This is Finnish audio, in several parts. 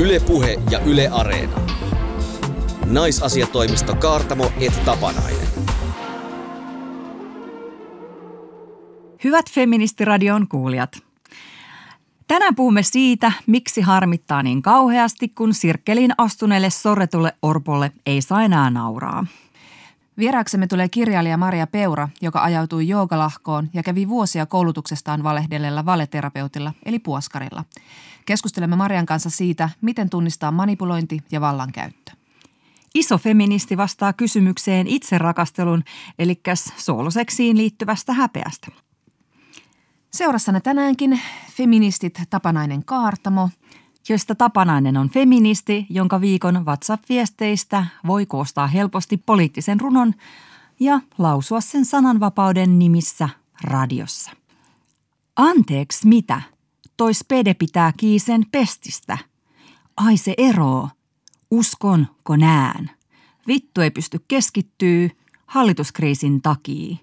Ylepuhe ja Yle Areena. Naisasiatoimisto Kaartamo et Tapanainen. Hyvät Feministiradion kuulijat. Tänään puhumme siitä, miksi harmittaa niin kauheasti, kun sirkkeliin astuneelle sorretulle Orpolle ei saa enää nauraa. Vieraaksemme tulee kirjailija Maria Peura, joka ajautui joogalahkoon ja kävi vuosia koulutuksestaan valehdelleella valeterapeutilla eli puoskarilla. Keskustelemme Marian kanssa siitä, miten tunnistaa manipulointi ja vallankäyttö. Iso feministi vastaa kysymykseen itserakastelun, eli sooloseksiin liittyvästä häpeästä. Seurassana tänäänkin feministit Tapanainen Kaartamo, josta Tapanainen on feministi, jonka viikon WhatsApp-viesteistä voi koostaa helposti poliittisen runon ja lausua sen sananvapauden nimissä radiossa. Anteeksi mitä? Toi spede pitää kiisen pestistä. Ai se eroo. Uskonko nään? Vittu ei pysty keskittyy hallituskriisin takia.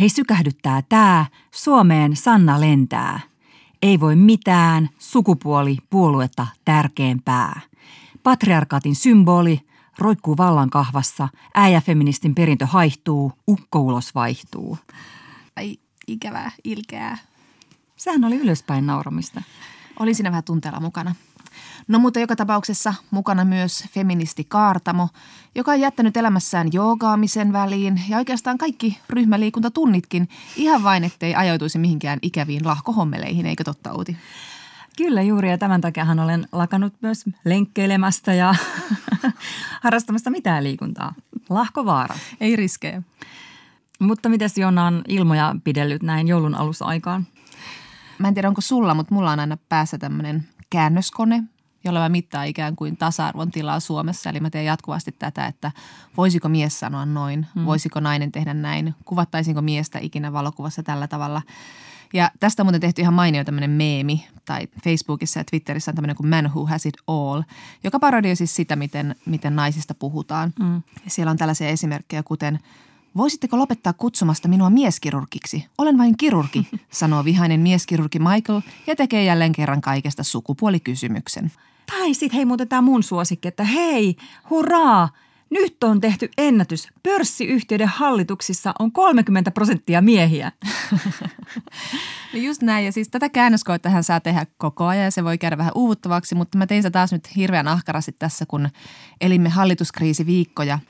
Hei sykähdyttää tää, Suomeen Sanna lentää. Ei voi mitään, sukupuoli, puoluetta tärkeämpää. Patriarkaatin symboli, roikkuu vallan kahvassa, äijäfeministin perintö haihtuu, ukko ulos vaihtuu. Ai ikävää, ilkeää. Sehän oli ylöspäin nauramista. Olin siinä vähän tunteella mukana. No mutta joka tapauksessa mukana myös feministi Kaartamo, joka on jättänyt elämässään joogaamisen väliin ja oikeastaan kaikki ryhmäliikuntatunnitkin ihan vain, ettei ajoituisi mihinkään ikäviin lahkohommeleihin, eikö totta Outi? Kyllä juuri ja tämän takia hän olen lakannut myös lenkkeilemästä ja harrastamasta mitään liikuntaa. Lahkovaara. Ei riskejä. Mutta miten Jonna on ilmoja pidellyt näin joulun alusaikaan? Mä en tiedä onko sulla, mutta mulla on aina päässä tämmöinen käännöskone, jolla mä mittaan ikään kuin tasa-arvon tilaa Suomessa. Eli mä teen jatkuvasti tätä, että voisiko mies sanoa noin, hmm. voisiko nainen tehdä näin, kuvattaisinko miestä ikinä valokuvassa tällä tavalla. Ja tästä on muuten tehty ihan mainio tämmöinen meemi, tai Facebookissa ja Twitterissä on tämmöinen kuin Man Who Has It All, joka parodioi siis sitä, miten, miten naisista puhutaan. Mm. Ja siellä on tällaisia esimerkkejä, kuten – Voisitteko lopettaa kutsumasta minua mieskirurgiksi? Olen vain kirurgi, sanoo vihainen mieskirurgi Michael ja tekee jälleen kerran kaikesta sukupuolikysymyksen. Tai sitten hei muuten tämä mun suosikki, että hei, hurraa, nyt on tehty ennätys. Pörssiyhtiöiden hallituksissa on 30 prosenttia miehiä. no just näin. Ja siis tätä käännöskoetta hän saa tehdä koko ajan ja se voi käydä vähän uuvuttavaksi, mutta mä tein se taas nyt hirveän ahkarasti tässä, kun elimme hallituskriisiviikkoja –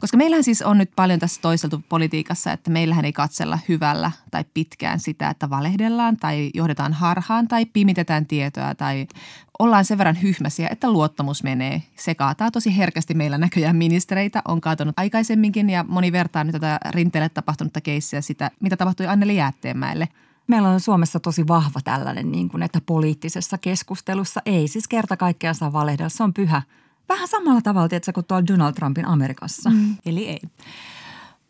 koska meillähän siis on nyt paljon tässä toisteltu politiikassa, että meillähän ei katsella hyvällä tai pitkään sitä, että valehdellaan tai johdetaan harhaan tai pimitetään tietoa tai ollaan sen verran hyhmäsiä, että luottamus menee. Se kaataa tosi herkästi meillä näköjään ministereitä, on kaatunut aikaisemminkin ja moni vertaa nyt tätä rinteelle tapahtunutta keissiä sitä, mitä tapahtui Anneli Jäätteenmäelle. Meillä on Suomessa tosi vahva tällainen, niin kuin, että poliittisessa keskustelussa ei siis kerta kaikkiaan saa valehdella. Se on pyhä Vähän samalla tavalla, tietysti, kuin tuolla Donald Trumpin Amerikassa. Mm. Eli ei.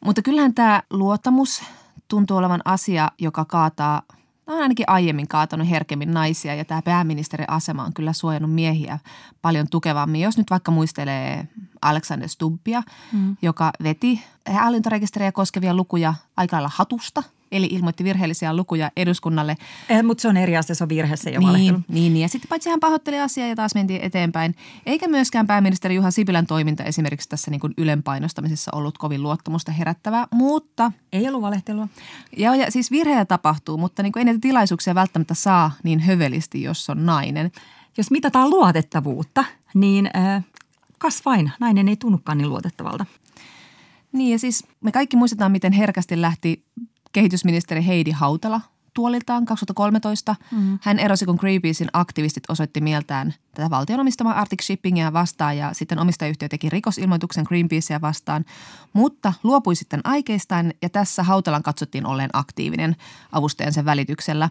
Mutta kyllähän tämä luottamus tuntuu olevan asia, joka kaataa, on ainakin aiemmin kaatanut herkemmin naisia ja tämä pääministerin asema on kyllä suojannut miehiä paljon tukevammin. Jos nyt vaikka muistelee Alexander Stubbia, mm. joka veti hallintorekisteriä koskevia lukuja aika lailla hatusta – eli ilmoitti virheellisiä lukuja eduskunnalle. Eh, mutta se on eri asia, se on virhe, se ei niin, niin, niin, ja sitten paitsi hän pahoitteli asiaa ja taas mentiin eteenpäin. Eikä myöskään pääministeri Juha Sipilän toiminta esimerkiksi tässä niin kuin ylenpainostamisessa ollut kovin luottamusta herättävää, mutta... Ei ollut valehtelua. Ja, ja siis virheitä tapahtuu, mutta niin kuin ei näitä tilaisuuksia välttämättä saa niin hövelisti, jos on nainen. Jos mitataan luotettavuutta, niin äh, kas vain, nainen ei tunnukaan niin luotettavalta. Niin ja siis me kaikki muistetaan, miten herkästi lähti kehitysministeri Heidi Hautala tuoliltaan 2013. Mm-hmm. Hän erosi, kun Greenpeacein aktivistit osoitti mieltään tätä valtion omistamaa Arctic Shippingia vastaan ja sitten omistajayhtiö teki rikosilmoituksen Greenpeacea vastaan, mutta luopui sitten aikeistaan ja tässä Hautalan katsottiin olleen aktiivinen avustajan sen välityksellä.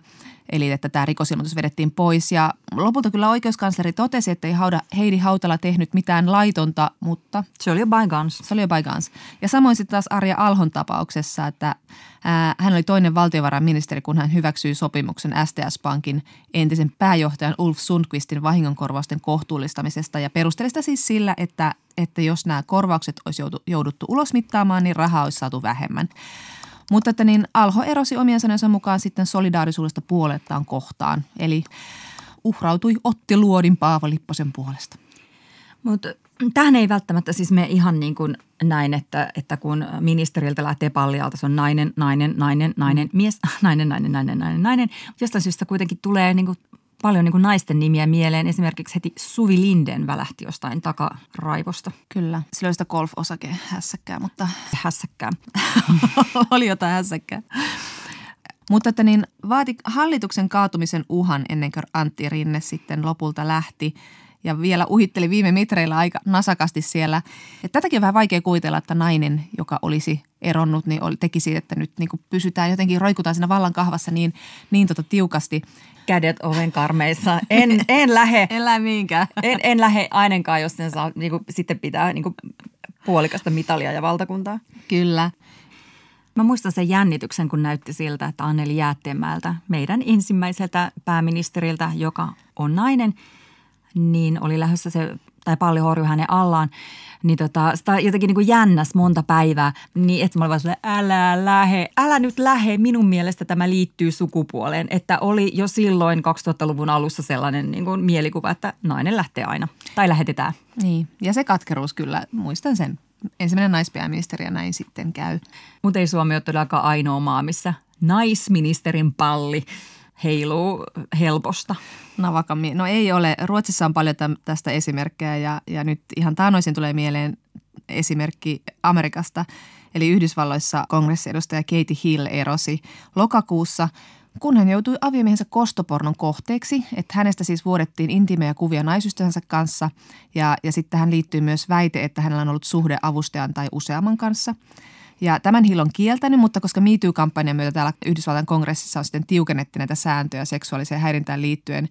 Eli että tämä rikosilmoitus vedettiin pois ja lopulta kyllä oikeuskansleri totesi, että ei Heidi Hautala tehnyt mitään laitonta, mutta... Se oli jo guns. Se oli jo guns. Ja samoin sitten taas Arja Alhon tapauksessa, että hän oli toinen valtiovarainministeri, kun hän hyväksyi sopimuksen STS-pankin entisen pääjohtajan Ulf Sundqvistin vahingonkorvausten kohtuullistamisesta ja perusteli sitä siis sillä, että, että jos nämä korvaukset olisi jouduttu ulosmittaamaan, niin rahaa olisi saatu vähemmän. Mutta että niin Alho erosi omien sanojensa mukaan sitten solidaarisuudesta puolettaan kohtaan. Eli uhrautui Otti Luodin Paavo Lipposen puolesta. Mutta tähän ei välttämättä siis mene ihan niin kuin näin, että, että kun ministeriltä lähtee pallialta, se on nainen, nainen, nainen, nainen, mies, nainen, nainen, nainen, nainen, nainen. Jostain syystä kuitenkin tulee niin kuin paljon niin kuin naisten nimiä mieleen. Esimerkiksi heti Suvi Linden välähti jostain takaraivosta. Kyllä. Sillä oli sitä golf-osake hässäkkää, mutta... Hässäkkää. oli jotain hässäkkää. Mutta että niin vaati hallituksen kaatumisen uhan ennen kuin Antti Rinne sitten lopulta lähti ja vielä uhitteli viime mitreillä aika nasakasti siellä. Et tätäkin on vähän vaikea kuvitella, että nainen, joka olisi eronnut, niin tekisi, että nyt niin pysytään jotenkin, roikutaan siinä vallan kahvassa niin, niin tota tiukasti. Kädet oven karmeissa. En, en lähe. en lähe mihinkään. En, en lähe ainakaan, jos sen saa, niin kuin, sitten pitää niin kuin, puolikasta mitalia ja valtakuntaa. Kyllä. Mä muistan sen jännityksen, kun näytti siltä, että Anneli Jäätteenmäeltä, meidän ensimmäiseltä pääministeriltä, joka on nainen, niin oli lähdössä se, tai palli horju hänen allaan, niin tota, sitä jotenkin niin kuin jännäs monta päivää, niin että mä olin vaan älä lähe, älä nyt lähe. Minun mielestä tämä liittyy sukupuoleen, että oli jo silloin 2000-luvun alussa sellainen niin kuin mielikuva, että nainen lähtee aina tai lähetetään. Niin, ja se katkeruus kyllä, muistan sen ensimmäinen naispääministeri ja näin sitten käy. Mutta ei Suomi ole todellakaan ainoa maa, missä naisministerin palli heiluu helposta. Navakami. No ei ole. Ruotsissa on paljon tästä esimerkkejä ja, ja nyt ihan taanoisin tulee mieleen esimerkki Amerikasta. Eli Yhdysvalloissa kongressiedustaja Katie Hill erosi lokakuussa – kun hän joutui aviomiehensä kostopornon kohteeksi, että hänestä siis vuodettiin intiimejä kuvia naisystävänsä kanssa ja, ja sitten tähän liittyy myös väite, että hänellä on ollut suhde avustajan tai useamman kanssa. Ja tämän Hill on kieltänyt, mutta koska MeToo-kampanjan myötä täällä Yhdysvaltain kongressissa on sitten tiukennettu näitä sääntöjä seksuaaliseen häirintään liittyen,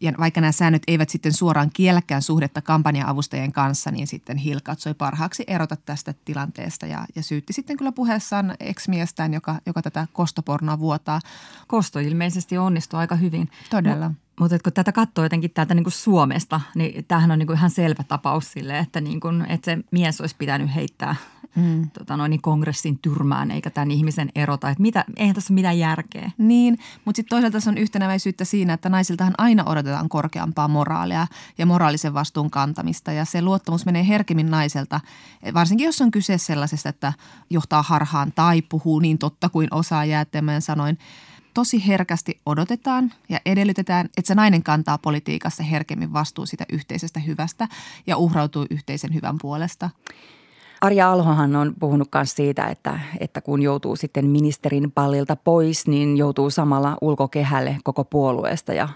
ja vaikka nämä säännöt eivät sitten suoraan kielläkään suhdetta kampanja-avustajien kanssa, niin sitten Hill katsoi parhaaksi erota tästä tilanteesta ja, ja syytti sitten kyllä puheessaan ex-miestään, joka, joka tätä kostopornoa vuotaa. Kosto ilmeisesti onnistui aika hyvin. Todella. M- mutta kun tätä katsoo jotenkin täältä niin kuin Suomesta, niin tämähän on niin kuin ihan selvä tapaus sille, että, niin kuin, että se mies olisi pitänyt heittää mm. tota noin, niin kongressin tyrmään eikä tämän ihmisen erota. Että mitä, eihän tässä ole mitään järkeä. Niin, mutta sitten toisaalta tässä on yhtenäväisyyttä siinä, että naisiltahan aina odotetaan korkeampaa moraalia ja moraalisen vastuun kantamista. Ja se luottamus menee herkemmin naiselta, varsinkin jos on kyse sellaisesta, että johtaa harhaan tai puhuu niin totta kuin osaa jäättämään sanoin – tosi herkästi odotetaan ja edellytetään, että se nainen kantaa politiikassa herkemmin vastuu sitä yhteisestä hyvästä ja uhrautuu yhteisen hyvän puolesta. Arja Alhohan on puhunut myös siitä, että, että kun joutuu sitten ministerin pallilta pois, niin joutuu samalla ulkokehälle koko puolueesta ja,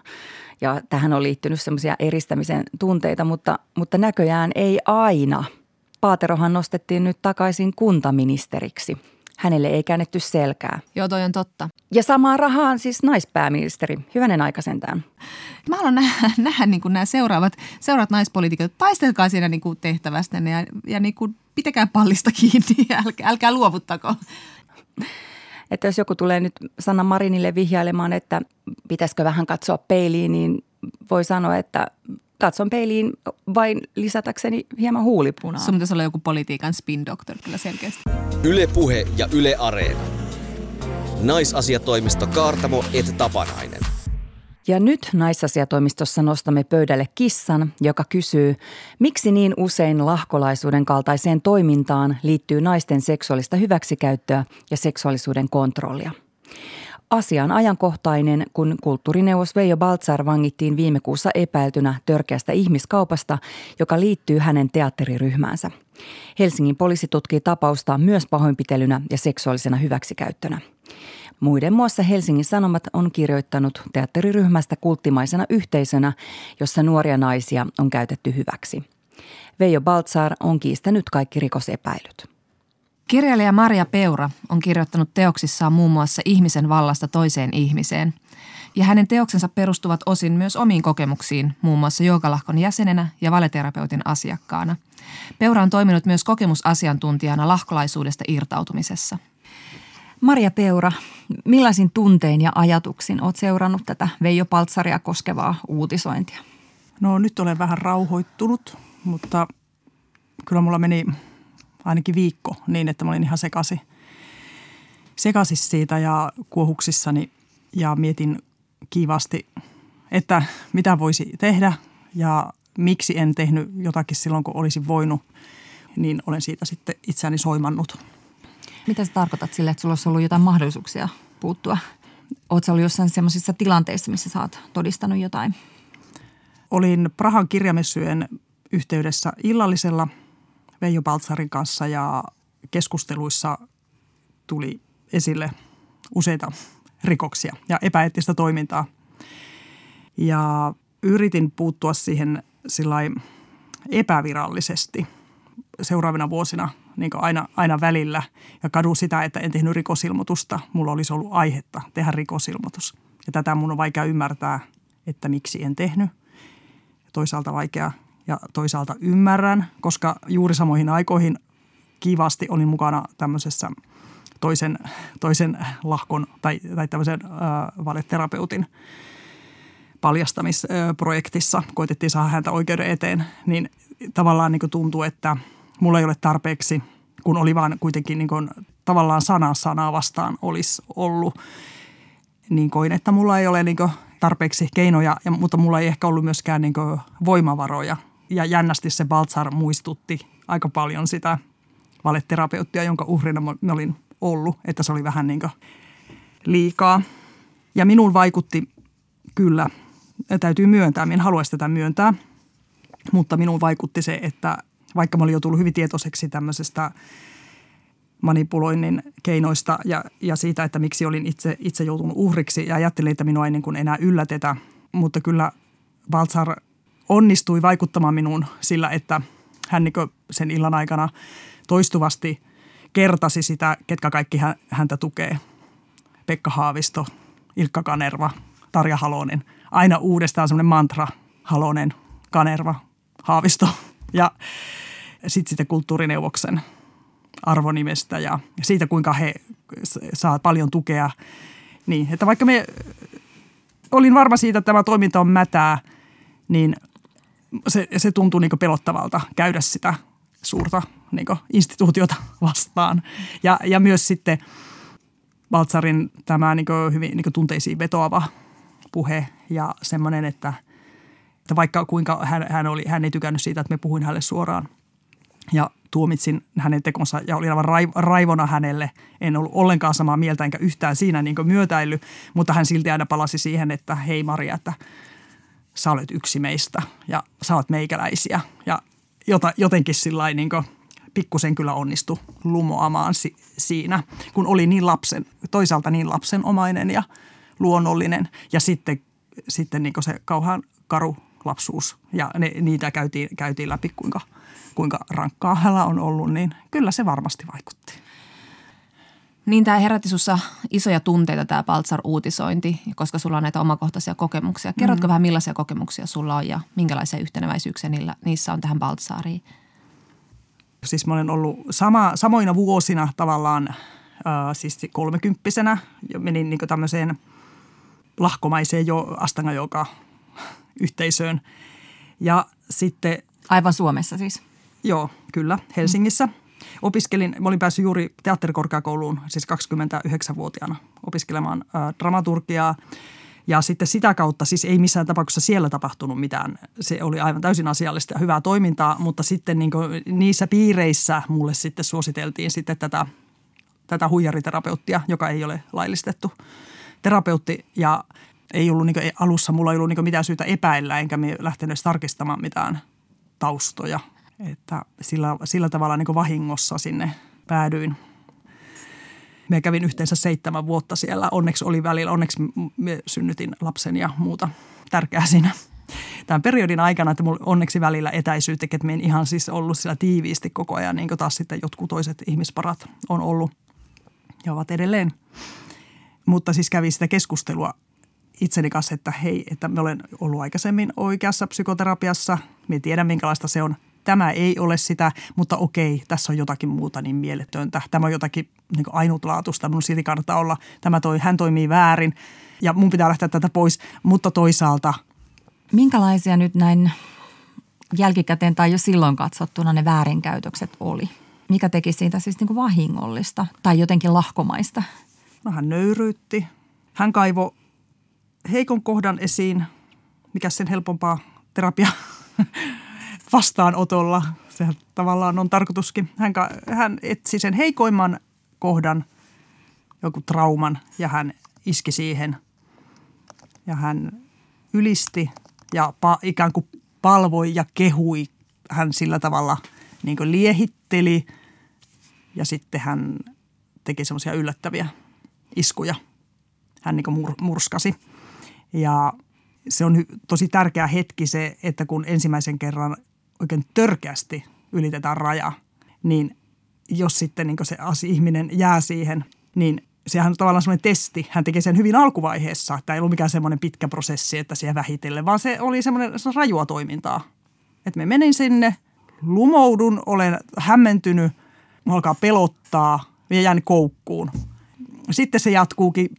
ja tähän on liittynyt semmoisia eristämisen tunteita, mutta, mutta näköjään ei aina. Paaterohan nostettiin nyt takaisin kuntaministeriksi – hänelle ei käännetty selkää. Joo, toi on totta. Ja samaan rahaan siis naispääministeri. Hyvänen aika sentään. Mä haluan nähdä, nähdä niin nämä seuraavat, seuraavat naispolitiikot. Taistelkaa siinä niin kuin tehtävästä ja, ja niin kuin pitäkää pallista kiinni. Älkää, älkää luovuttako. Että jos joku tulee nyt Sanna Marinille vihjailemaan, että pitäisikö vähän katsoa peiliin, niin voi sanoa, että katson peiliin vain lisätäkseni hieman huulipunaa. Sun pitäisi olla joku politiikan spin doctor kyllä selkeästi. Yle Puhe ja Yle Areena. Naisasiatoimisto Kaartamo et Tapanainen. Ja nyt naisasiatoimistossa nostamme pöydälle kissan, joka kysyy, miksi niin usein lahkolaisuuden kaltaiseen toimintaan liittyy naisten seksuaalista hyväksikäyttöä ja seksuaalisuuden kontrollia. Asia on ajankohtainen, kun kulttuurineuvos Veijo Baltzar vangittiin viime kuussa epäiltynä törkeästä ihmiskaupasta, joka liittyy hänen teatteriryhmäänsä. Helsingin poliisi tutkii tapausta myös pahoinpitelynä ja seksuaalisena hyväksikäyttönä. Muiden muassa Helsingin Sanomat on kirjoittanut teatteriryhmästä kulttimaisena yhteisönä, jossa nuoria naisia on käytetty hyväksi. Veijo Baltzar on kiistänyt kaikki rikosepäilyt. Kirjailija Maria Peura on kirjoittanut teoksissaan muun muassa ihmisen vallasta toiseen ihmiseen. Ja hänen teoksensa perustuvat osin myös omiin kokemuksiin, muun muassa joogalahkon jäsenenä ja valeterapeutin asiakkaana. Peura on toiminut myös kokemusasiantuntijana lahkolaisuudesta irtautumisessa. Maria Peura, millaisin tuntein ja ajatuksin olet seurannut tätä Veijo Paltsaria koskevaa uutisointia? No nyt olen vähän rauhoittunut, mutta kyllä mulla meni ainakin viikko niin, että mä olin ihan sekasi, sekasi siitä ja kuohuksissani ja mietin kivasti että mitä voisi tehdä ja miksi en tehnyt jotakin silloin, kun olisin voinut, niin olen siitä sitten itseäni soimannut. Mitä sä tarkoitat sille, että sulla olisi ollut jotain mahdollisuuksia puuttua? Oletko ollut jossain sellaisissa tilanteissa, missä sä oot todistanut jotain? Olin Prahan kirjamessujen yhteydessä illallisella Veijo Baltsarin kanssa ja keskusteluissa tuli esille useita rikoksia ja epäeettistä toimintaa. Ja yritin puuttua siihen epävirallisesti seuraavina vuosina niin aina, aina välillä ja kadu sitä, että en tehnyt rikosilmoitusta. Mulla olisi ollut aihetta tehdä rikosilmoitus. Ja tätä mun on vaikea ymmärtää, että miksi en tehnyt. Toisaalta vaikea ja toisaalta ymmärrän, koska juuri samoihin aikoihin kivasti olin mukana tämmöisessä toisen, toisen lahkon tai, tai tämmöisen äh, valeterapeutin paljastamisprojektissa. Koitettiin saada häntä oikeuden eteen, niin tavallaan niin tuntuu, että mulla ei ole tarpeeksi, kun oli vaan kuitenkin niin kuin, tavallaan sana sanaa vastaan olisi ollut. Niin kuin, että mulla ei ole niin kuin, tarpeeksi keinoja, mutta mulla ei ehkä ollut myöskään niin kuin, voimavaroja. Ja jännästi se Baltzar muistutti aika paljon sitä valeterapeuttia, jonka uhrina mä olin ollut, että se oli vähän niin liikaa. Ja minuun vaikutti kyllä, täytyy myöntää, minä haluaisin tätä myöntää, mutta minuun vaikutti se, että vaikka mä olin jo tullut hyvin tietoiseksi tämmöisestä manipuloinnin keinoista ja, ja siitä, että miksi olin itse, itse joutunut uhriksi ja ajattelin, että minua ei niin kuin enää yllätetä. Mutta kyllä Baltzar onnistui vaikuttamaan minuun sillä, että hän niin sen illan aikana toistuvasti kertasi sitä, ketkä kaikki häntä tukee. Pekka Haavisto, Ilkka Kanerva, Tarja Halonen. Aina uudestaan semmoinen mantra, Halonen, Kanerva, Haavisto ja sitten sitten kulttuurineuvoksen arvonimestä ja siitä, kuinka he saa paljon tukea. Niin, että vaikka me olin varma siitä, että tämä toiminta on mätää, niin se, se tuntuu niin pelottavalta käydä sitä suurta niin instituutiota vastaan. Ja, ja myös sitten Baltsarin tämä niin hyvin niin tunteisiin vetoava puhe ja semmoinen, että, että vaikka kuinka hän, hän, oli, hän ei tykännyt siitä, että me puhuin hänelle suoraan ja tuomitsin hänen tekonsa ja olin aivan raivona hänelle. En ollut ollenkaan samaa mieltä enkä yhtään siinä niin myötäily, mutta hän silti aina palasi siihen, että hei Maria, että sä olet yksi meistä ja sä oot meikäläisiä. Ja jota, jotenkin sillä niin pikkusen kyllä onnistu lumoamaan si- siinä, kun oli niin lapsen, toisaalta niin lapsenomainen ja luonnollinen ja sitten, sitten niin se kauhean karu lapsuus ja ne, niitä käytiin, käytiin läpi, kuinka, kuinka rankkaa hänellä on ollut, niin kyllä se varmasti vaikutti. Niin tämä herätti sinussa isoja tunteita tämä Paltsar-uutisointi, koska sulla on näitä omakohtaisia kokemuksia. Kerrotko mm. vähän millaisia kokemuksia sulla on ja minkälaisia yhteneväisyyksiä niillä, niissä on tähän Paltsariin? Siis mä olen ollut sama, samoina vuosina tavallaan äh, siis kolmekymppisenä ja menin niin tämmöiseen lahkomaiseen jo Astanga yhteisöön ja sitten... Aivan Suomessa siis? Joo, kyllä, Helsingissä. Mm Opiskelin, mä olin päässyt juuri teatterikorkeakouluun, siis 29-vuotiaana opiskelemaan ä, dramaturgiaa. Ja sitten sitä kautta, siis ei missään tapauksessa siellä tapahtunut mitään. Se oli aivan täysin asiallista ja hyvää toimintaa, mutta sitten niin niissä piireissä mulle sitten suositeltiin sitten tätä, tätä huijariterapeuttia, joka ei ole laillistettu terapeutti. Ja ei ollut niin alussa, mulla ei ollut niin mitään syytä epäillä, enkä me lähtenyt edes tarkistamaan mitään taustoja – että sillä, sillä tavalla niin vahingossa sinne päädyin. Me kävin yhteensä seitsemän vuotta siellä. Onneksi oli välillä, onneksi me synnytin lapsen ja muuta tärkeää siinä tämän periodin aikana, että mulla onneksi välillä etäisyyttä, että me en ihan siis ollut siellä tiiviisti koko ajan, niin kuin taas sitten jotkut toiset ihmisparat on ollut ja ovat edelleen. Mutta siis kävi sitä keskustelua itseni kanssa, että hei, että me olen ollut aikaisemmin oikeassa psykoterapiassa. Me tiedän, minkälaista se on tämä ei ole sitä, mutta okei, tässä on jotakin muuta niin mieletöntä. Tämä on jotakin niin ainutlaatuista, minun silti kannattaa olla. Tämä toi, hän toimii väärin ja mun pitää lähteä tätä pois, mutta toisaalta. Minkälaisia nyt näin jälkikäteen tai jo silloin katsottuna ne väärinkäytökset oli? Mikä teki siitä siis niin kuin vahingollista tai jotenkin lahkomaista? No hän nöyryytti. Hän kaivo heikon kohdan esiin mikä sen helpompaa terapia vastaanotolla. Sehän tavallaan on tarkoituskin. Hän, hän etsi sen heikoimman kohdan, joku trauman, ja hän iski siihen. Ja hän ylisti ja pa, ikään kuin palvoi ja kehui. Hän sillä tavalla niin liehitteli ja sitten hän teki semmoisia yllättäviä iskuja. Hän niin mur, murskasi. Ja se on tosi tärkeä hetki se, että kun ensimmäisen kerran oikein törkeästi ylitetään raja, niin jos sitten niin se ihminen jää siihen, niin sehän on tavallaan semmoinen testi. Hän teki sen hyvin alkuvaiheessa. Tämä ei ollut mikään semmoinen pitkä prosessi, että siihen vähitellen, vaan se oli semmoinen se rajua toimintaa. Että me menin sinne, lumoudun, olen hämmentynyt, alkaa pelottaa ja jään koukkuun. Sitten se jatkuukin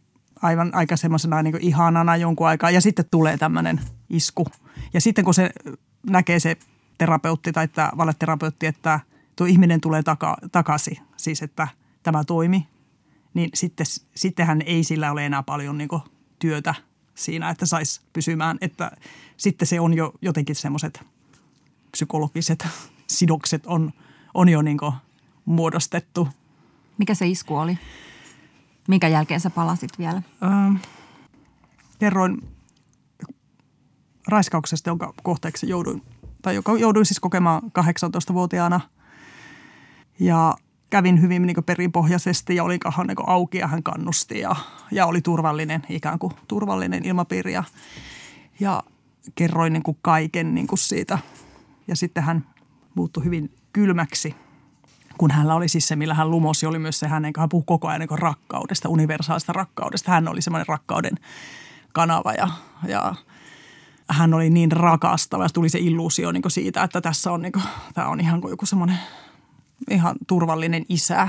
aivan aika semmoisena niin ihanana jonkun aikaa ja sitten tulee tämmöinen isku. Ja sitten kun se näkee se terapeutti tai tämä valeterapeutti, että tuo ihminen tulee taka, takaisin, siis että tämä toimi, niin sitten, sittenhän ei sillä ole enää paljon niin työtä siinä, että saisi pysymään. Että sitten se on jo jotenkin semmoiset psykologiset sidokset on, on jo niin muodostettu. Mikä se isku oli? Minkä jälkeen sä palasit vielä? Ähm, kerroin raiskauksesta, jonka kohteeksi jouduin, tai joka jouduin siis kokemaan 18-vuotiaana. Ja kävin hyvin niin perinpohjaisesti ja oli kahan niin auki ja hän kannusti ja, ja oli turvallinen, ikään kuin turvallinen ilmapiiri. Ja, ja kerroin niin kuin kaiken niin kuin siitä. Ja sitten hän muuttui hyvin kylmäksi – kun hänellä oli siis se, millä hän lumosi, oli myös se hänen, hän puhui koko ajan niin rakkaudesta, universaalista rakkaudesta. Hän oli semmoinen rakkauden kanava ja, ja hän oli niin rakastava ja tuli se illuusio niin siitä, että tässä on, niin kuin, tämä on ihan kuin joku semmoinen ihan turvallinen isä,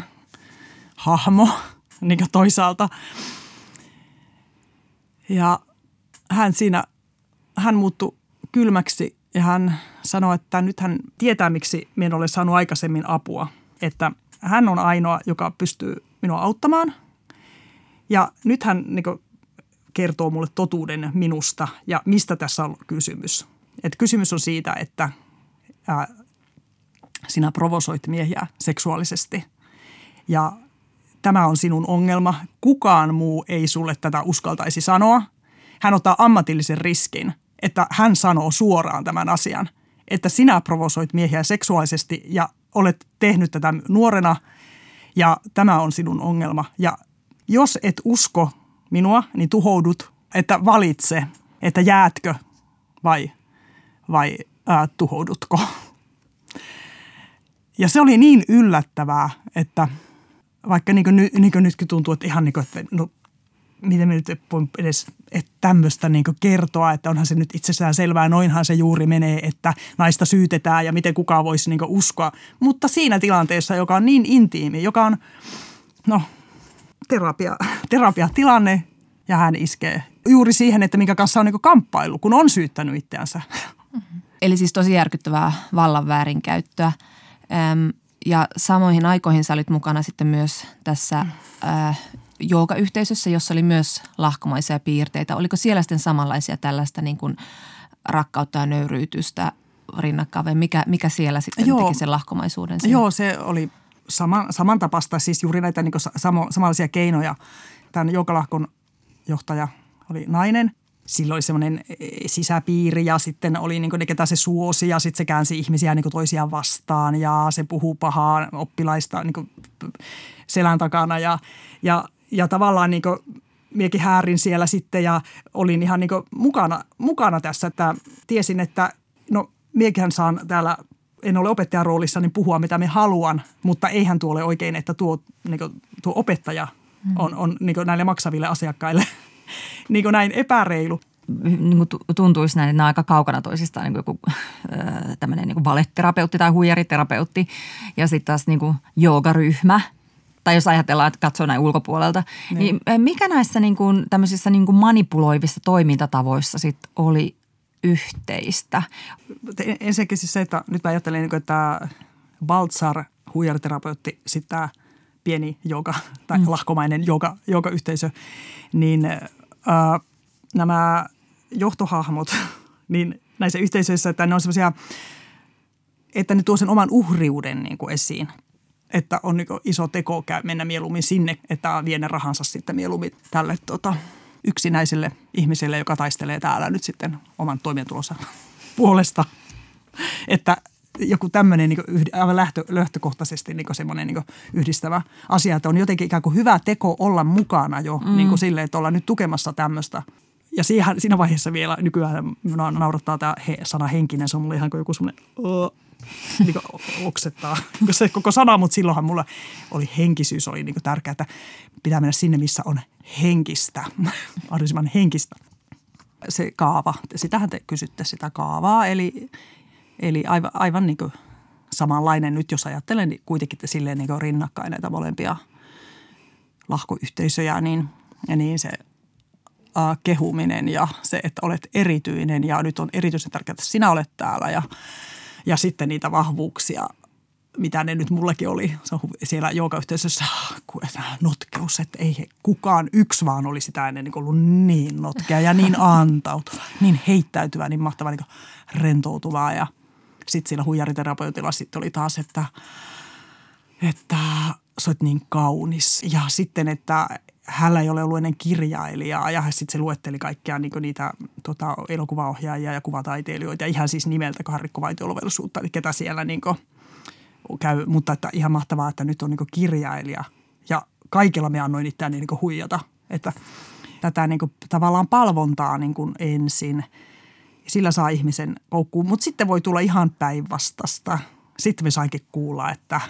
hahmo niin toisaalta. Ja hän siinä, hän muuttui kylmäksi ja hän sanoi, että nyt hän tietää, miksi minä en ole saanut aikaisemmin apua – että hän on ainoa, joka pystyy minua auttamaan. Ja nyt hän niin kertoo mulle totuuden minusta ja mistä tässä on kysymys. Et kysymys on siitä, että ää, sinä provosoit miehiä seksuaalisesti ja tämä on sinun ongelma. Kukaan muu ei sulle tätä uskaltaisi sanoa. Hän ottaa ammatillisen riskin, että hän sanoo suoraan tämän asian, että sinä provosoit miehiä seksuaalisesti ja olet tehnyt tätä nuorena ja tämä on sinun ongelma. Ja jos et usko minua, niin tuhoudut, että valitse, että jäätkö vai, vai ää, tuhoudutko. Ja se oli niin yllättävää, että vaikka niin kuin, niin kuin nytkin tuntuu, että ihan niin kuin, että no, miten me nyt voi edes että tämmöistä niin kertoa, että onhan se nyt itsessään selvää, noinhan se juuri menee, että naista syytetään ja miten kukaan voisi niin uskoa. Mutta siinä tilanteessa, joka on niin intiimi, joka on, no, terapia, terapiatilanne ja hän iskee juuri siihen, että minkä kanssa on niin kamppailu, kun on syyttänyt itseänsä. Mm-hmm. Eli siis tosi järkyttävää vallan väärinkäyttöä. Öm, ja samoihin aikoihin sä olit mukana sitten myös tässä äh, joogayhteisössä, jossa oli myös lahkomaisia piirteitä. Oliko siellä sitten samanlaisia tällaista niin kuin rakkautta ja nöyryytystä rinnakkain vai mikä, mikä siellä sitten Joo. teki sen lahkomaisuuden? Siihen? Joo, se oli sama, samantapaista, siis juuri näitä niin samo, samanlaisia keinoja. Tämän joogalahkon johtaja oli nainen. Silloin oli semmoinen e, sisäpiiri ja sitten oli niin kuin, ketä se suosi ja sitten se käänsi ihmisiä niin kuin toisiaan vastaan ja se puhuu pahaa oppilaista niin kuin selän takana ja, ja ja tavallaan niin kuin miekin häärin siellä sitten ja olin ihan niin mukana, mukana tässä, että tiesin, että no miekin saan täällä en ole opettajan roolissa, niin puhua mitä me haluan, mutta eihän tuo ole oikein, että tuo, niin kuin, tuo opettaja mm. on, on niin näille maksaville asiakkaille niin näin epäreilu. Niin kuin tuntuisi näin, että nämä on aika kaukana toisistaan, niin kuin joku tämmöinen niin valetterapeutti tai huijariterapeutti ja sitten taas niin kuin joogaryhmä – tai jos ajatellaan, että katsoo näin ulkopuolelta, niin, niin eh, mikä näissä niin kuin, tämmöisissä niin kuin manipuloivissa toimintatavoissa sitten oli yhteistä? Ensinnäkin siis se, että nyt mä ajattelen, niin että Baltzar, huijariterapeutti, sitten tämä pieni joka tai mm. lahkomainen joka, joka yhteisö, niin äh, nämä johtohahmot, niin näissä yhteisöissä, että ne on semmoisia, että ne tuo sen oman uhriuden niin kuin esiin. Että on niin iso teko käy mennä mieluummin sinne, että vie ne rahansa sitten mieluummin tälle tota, yksinäiselle ihmiselle, joka taistelee täällä nyt sitten oman toimeentulonsa puolesta. Että joku tämmöinen niin aivan lähtö, lähtökohtaisesti niin semmoinen niin yhdistävä asia, että on jotenkin ikään kuin hyvä teko olla mukana jo mm. niin kuin sille, että ollaan nyt tukemassa tämmöistä. Ja siihen, siinä vaiheessa vielä nykyään naurattaa tämä he, sana henkinen, se on mulle ihan kuin joku semmoinen niin oksettaa se koko sana, mutta silloinhan mulla oli henkisyys, oli niin tärkeää, että pitää mennä sinne, missä on henkistä, mahdollisimman henkistä. Se kaava, sitähän te kysytte sitä kaavaa, eli Eli aivan, aivan niin kuin samanlainen nyt, jos ajattelen niin kuitenkin silleen niin rinnakkain näitä molempia lahkoyhteisöjä, niin, niin se äh, kehuminen ja se, että olet erityinen ja nyt on erityisen tärkeää, että sinä olet täällä ja, ja sitten niitä vahvuuksia, mitä ne nyt mullakin oli siellä joogayhteisössä, notkeus, että ei kukaan yksi vaan oli sitä ennen niin ollut niin notkea ja niin antautuva, niin heittäytyvä, niin mahtava, niin rentoutuvaa ja – sitten sillä huijariterapeutilla sitten oli taas, että, että sä oot niin kaunis. Ja sitten, että hänellä ei ole ollut ennen kirjailijaa ja sitten se luetteli kaikkia niin niitä tota, elokuvaohjaajia ja kuvataiteilijoita ihan siis nimeltä, kun hän rikkoi vaitiolovellisuutta, eli ketä siellä niin kuin, käy. Mutta että ihan mahtavaa, että nyt on niin kirjailija ja kaikilla me annoin itseäni niin huijata, että tätä niin tavallaan palvontaa niin ensin – sillä saa ihmisen koukkuun. Mutta sitten voi tulla ihan päinvastasta. Sitten me saikin kuulla, että,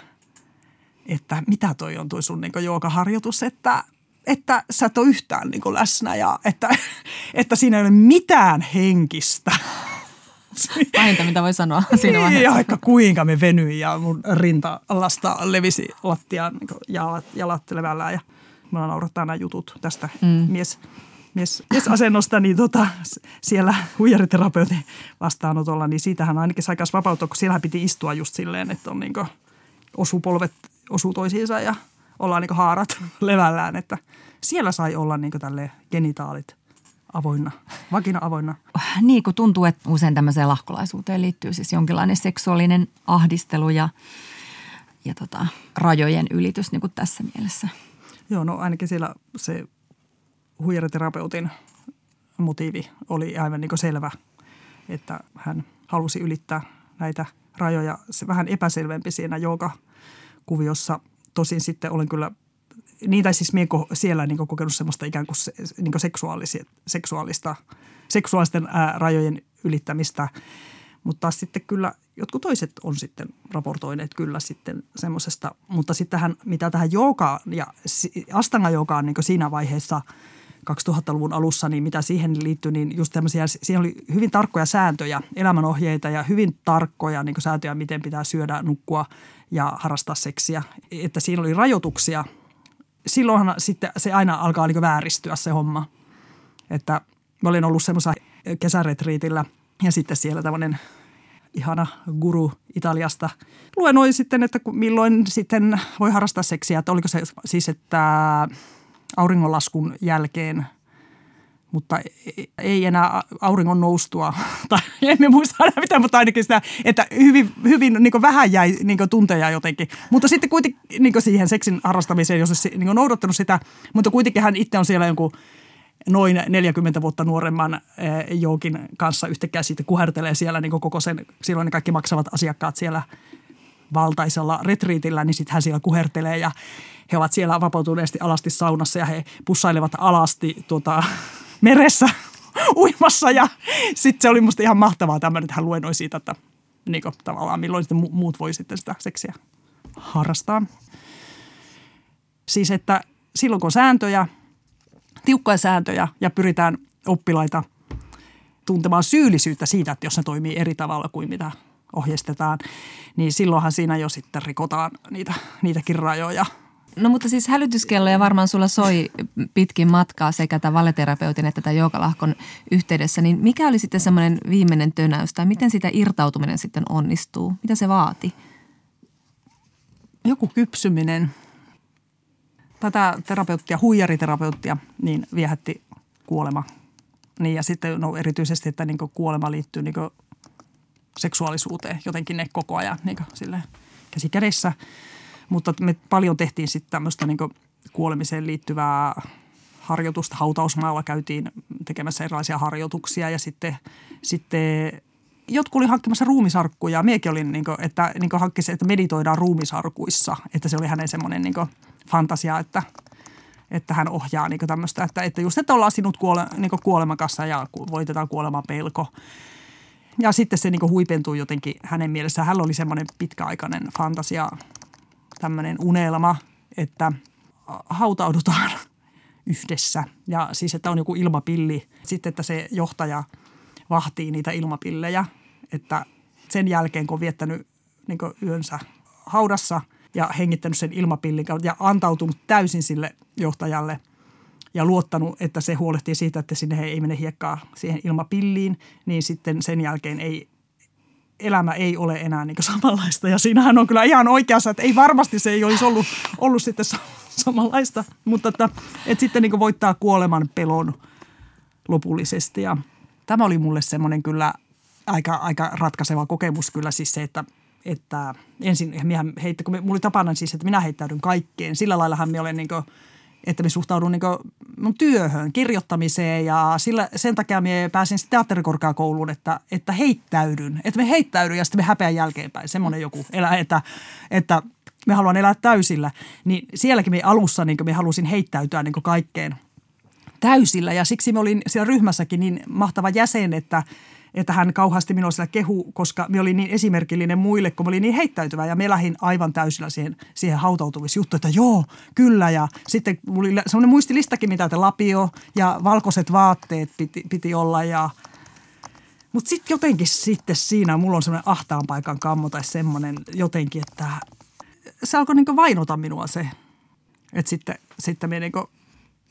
että mitä toi on tuo sun niin joogaharjoitus, että, että sä et ole yhtään niin läsnä ja että, että siinä ei ole mitään henkistä. Pahinta, mitä voi sanoa siinä vaiheessa. Ja vaikka kuinka me venyin ja mun rinta alasta levisi lattiaan niin jalat, jalat levällään ja mulla naurattaa nämä jutut tästä mm. mies – mies, miesasennosta, niin tota, siellä huijariterapeutin vastaanotolla, niin siitähän ainakin sai vapautua, kun siellä piti istua just silleen, että on niin osuu polvet osuu toisiinsa ja ollaan niin haarat levällään, että siellä sai olla niin tälle genitaalit avoinna, vakina avoinna. Niin kuin tuntuu, että usein tämmöiseen lahkolaisuuteen liittyy siis jonkinlainen seksuaalinen ahdistelu ja, ja tota, rajojen ylitys niin kuin tässä mielessä. Joo, no ainakin siellä se huijariterapeutin motiivi oli aivan niin selvä, että hän halusi ylittää näitä rajoja. Se vähän epäselvempi siinä kuviossa. Tosin sitten olen kyllä, niitä siis minä siellä niin kokenut semmoista ikään kuin, se, niin kuin seksuaalista, seksuaalisten ää, rajojen ylittämistä. Mutta taas sitten kyllä jotkut toiset on sitten raportoineet kyllä sitten semmoisesta. Mutta sittenhän mitä tähän joogaan ja astanga joogaan niin siinä vaiheessa – 2000-luvun alussa, niin mitä siihen liittyy, niin just tämmöisiä, siinä oli hyvin tarkkoja sääntöjä, elämänohjeita ja hyvin tarkkoja niin sääntöjä, miten pitää syödä, nukkua ja harrastaa seksiä. Että siinä oli rajoituksia. Silloinhan sitten se aina alkaa niin vääristyä se homma. Että mä olin ollut semmoisessa kesäretriitillä ja sitten siellä tämmöinen ihana guru Italiasta luennoi sitten, että milloin sitten voi harrastaa seksiä. Että oliko se siis, että auringonlaskun jälkeen, mutta ei enää auringon noustua, tai emme muista enää mitään, mutta ainakin sitä, että hyvin, hyvin niin vähän jäi niin tunteja jotenkin. Mutta sitten kuitenkin niin siihen seksin harrastamiseen, jos niin noudattanut sitä, mutta kuitenkin hän itse on siellä jonkun noin 40 vuotta nuoremman eh, joukin kanssa yhtäkkiä siitä kuhertelee siellä niin koko sen, silloin ne kaikki maksavat asiakkaat siellä valtaisella retriitillä, niin sitten hän siellä kuhertelee ja he ovat siellä vapautuneesti alasti saunassa ja he pussailevat alasti tuota, meressä uimassa ja sitten se oli musta ihan mahtavaa tämmöinen, että hän luennoi siitä, että niin kuin, tavallaan milloin sitten muut voi sitten sitä seksiä harrastaa. Siis että silloin kun on sääntöjä, tiukkoja sääntöjä ja pyritään oppilaita tuntemaan syyllisyyttä siitä, että jos ne toimii eri tavalla kuin mitä ohjeistetaan, niin silloinhan siinä jo sitten rikotaan niitä, niitäkin rajoja – No mutta siis hälytyskelloja varmaan sulla soi pitkin matkaa sekä tämän valeterapeutin että tämän joogalahkon yhteydessä. Niin mikä oli sitten semmoinen viimeinen tönäys tai miten sitä irtautuminen sitten onnistuu? Mitä se vaati? Joku kypsyminen. Tätä terapeuttia, huijariterapeuttia, niin viehätti kuolema Niin ja sitten no, erityisesti, että niin kuolema liittyy niin seksuaalisuuteen jotenkin ne koko ajan niin sille käsi kädessä. Mutta me paljon tehtiin sitten tämmöistä niin kuolemiseen liittyvää harjoitusta. Hautausmaalla käytiin tekemässä erilaisia harjoituksia ja sitten, sitten jotkut oli hankkimassa ruumisarkkuja. Miekin olin, niin että niin hankkisi, että meditoidaan ruumisarkuissa. Että se oli hänen semmoinen niin fantasia, että, että hän ohjaa niin tämmöistä. Että, että just, että ollaan sinut kuole, niin kuolemakassa ja voitetaan kuoleman pelko. Ja sitten se niin huipentuu jotenkin hänen mielessään. Hän oli semmoinen pitkäaikainen fantasia, tämmöinen unelma, että hautaudutaan yhdessä. Ja siis, että on joku ilmapilli. Sitten, että se johtaja vahtii niitä ilmapillejä. Että sen jälkeen, kun on viettänyt niin yönsä haudassa ja hengittänyt sen ilmapillin ja antautunut täysin sille johtajalle ja luottanut, että se huolehtii siitä, että sinne ei mene hiekkaa siihen ilmapilliin, niin sitten sen jälkeen ei elämä ei ole enää niin samanlaista. Ja siinähän on kyllä ihan oikeassa, että ei varmasti se ei olisi ollut, ollut sitten samanlaista, mutta että, että sitten niin voittaa kuoleman pelon lopullisesti. Ja tämä oli mulle semmoinen kyllä aika, aika ratkaiseva kokemus kyllä siis se, että, että ensin minä heittä, kun mulla oli tapana siis, että minä heittäydyn kaikkeen. Sillä laillahan minä olen niin kuin, että me suhtaudun niin mun työhön, kirjoittamiseen ja sillä, sen takia minä pääsin teatterikorkeakouluun, että, että heittäydyn. Että me heittäydyn ja sitten me häpeän jälkeenpäin. Semmoinen joku elä, että, että me haluan elää täysillä. Niin sielläkin me alussa niin me halusin heittäytyä niin kaikkeen täysillä ja siksi me olin siellä ryhmässäkin niin mahtava jäsen, että – että hän kauheasti minua siellä kehu, koska me oli niin esimerkillinen muille, kun me oli niin heittäytyvä ja me lähdin aivan täysillä siihen, siihen hautautumisjuttuun, että joo, kyllä ja sitten mulla oli semmoinen muistilistakin, mitä te lapio ja valkoiset vaatteet piti, piti olla ja mutta sitten jotenkin sitten siinä mulla on semmoinen ahtaan paikan kammo tai semmoinen jotenkin, että se alkoi niinku vainota minua se. Että sitten, sitten minä niinku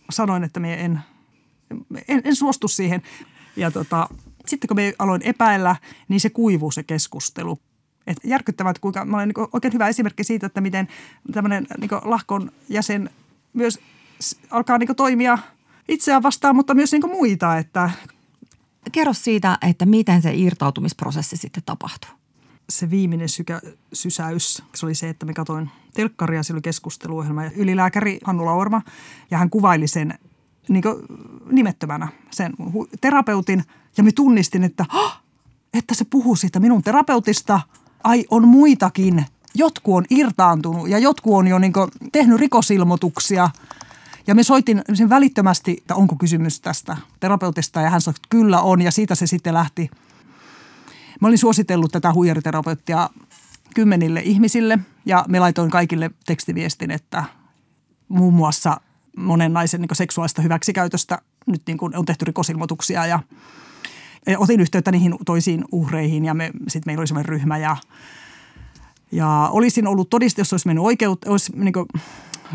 sanoin, että minä en, en, en suostu siihen. Ja tota, sitten kun me aloin epäillä, niin se kuivuu se keskustelu. Et järkyttävää, että kuinka, mä olen niin oikein hyvä esimerkki siitä, että miten tämmöinen niin lahkon jäsen myös alkaa niin toimia itseään vastaan, mutta myös niin muita. Että Kerro siitä, että miten se irtautumisprosessi sitten tapahtuu. Se viimeinen sykä, sysäys, se oli se, että me katsoin telkkaria, se oli keskusteluohjelma ja ylilääkäri Hannu Laurma ja hän kuvaili sen niin nimettömänä sen terapeutin – ja me tunnistin, että, että se puhuu siitä minun terapeutista. Ai, on muitakin. Jotkut on irtaantunut ja jotkut on jo niin tehnyt rikosilmoituksia. Ja me soitin sen välittömästi, että onko kysymys tästä terapeutista ja hän sanoi, että kyllä on ja siitä se sitten lähti. Mä olin suositellut tätä huijariterapeuttia kymmenille ihmisille ja me laitoin kaikille tekstiviestin, että muun muassa monen naisen niin seksuaalista hyväksikäytöstä nyt niin kuin on tehty rikosilmoituksia ja – otin yhteyttä niihin toisiin uhreihin ja me, sitten meillä oli semmoinen ryhmä ja, ja olisin ollut todiste, jos olisi mennyt oikeut, olisi niin kuin,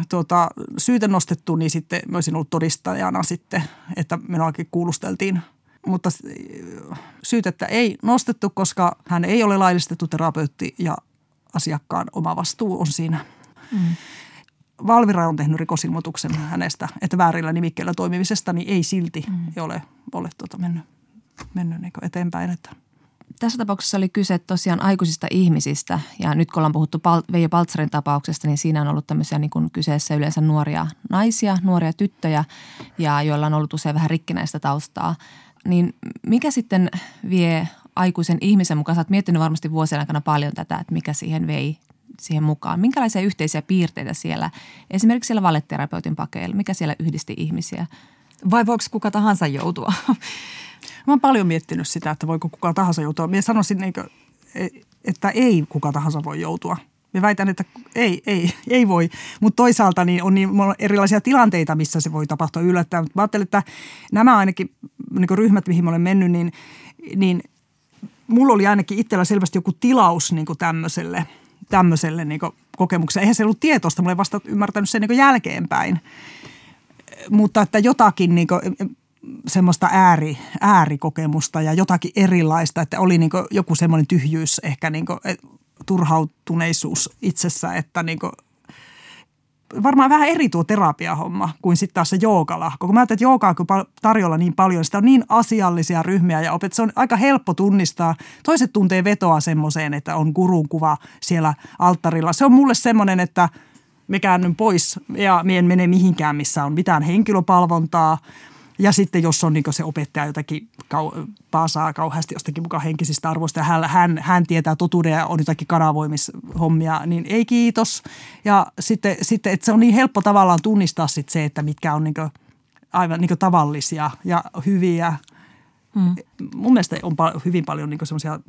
tuota, syytä nostettu, niin sitten mä olisin ollut todistajana sitten, että minuakin kuulusteltiin. Mutta syytettä ei nostettu, koska hän ei ole laillistettu terapeutti ja asiakkaan oma vastuu on siinä. Mm. Valvira on tehnyt rikosilmoituksen hänestä, että väärillä nimikkeillä toimimisesta, niin ei silti mm. ole, ole tuota mennyt mennyt niin eteenpäin. Että. Tässä tapauksessa oli kyse tosiaan aikuisista ihmisistä ja nyt kun ollaan puhuttu Veijo Paltsarin tapauksesta, niin siinä on ollut tämmöisiä niin kuin kyseessä yleensä nuoria naisia, nuoria tyttöjä ja joilla on ollut usein vähän rikkinäistä taustaa. Niin mikä sitten vie aikuisen ihmisen mukaan? Sä oot miettinyt varmasti vuosien aikana paljon tätä, että mikä siihen vei siihen mukaan. Minkälaisia yhteisiä piirteitä siellä, esimerkiksi siellä valetterapeutin pakeilla, mikä siellä yhdisti ihmisiä? Vai voiko kuka tahansa joutua Mä oon paljon miettinyt sitä, että voiko kuka tahansa joutua. Mä sanoisin, niin kuin, että ei kuka tahansa voi joutua. Mä väitän, että ei, ei, ei voi. Mutta toisaalta niin on niin erilaisia tilanteita, missä se voi tapahtua yllättäen. Mä ajattelen, että nämä ainakin niin ryhmät, mihin mä olen mennyt, niin, niin mulla oli ainakin itsellä selvästi joku tilaus niin tämmöiselle, tämmöiselle niin kokemukselle. Eihän se ollut tietoista, mä olen vasta ymmärtänyt sen niin jälkeenpäin. Mutta että jotakin, niin kuin, semmoista ääri, äärikokemusta ja jotakin erilaista, että oli niin joku semmoinen tyhjyys, ehkä niin turhautuneisuus itsessä, että niin varmaan vähän eri tuo terapiahomma kuin sitten taas se joogalahko. Kun mä ajattelen, että joogaa kun tarjolla niin paljon, sitä on niin asiallisia ryhmiä ja opet, se on aika helppo tunnistaa. Toiset tuntee vetoa semmoiseen, että on gurun kuva siellä alttarilla. Se on mulle semmoinen, että me käännyn pois ja me en mene mihinkään, missä on mitään henkilöpalvontaa – ja sitten jos on niin se opettaja jotakin kau- paasaa kauheasti jostakin mukaan henkisistä arvoista ja hän, hän, hän tietää totuuden ja on jotakin kanavoimishommia, niin ei kiitos. Ja sitten, sitten että se on niin helppo tavallaan tunnistaa sitten se, että mitkä on niin aivan niin tavallisia ja hyviä. Hmm. Mun mielestä on pa- hyvin paljon niin semmoisia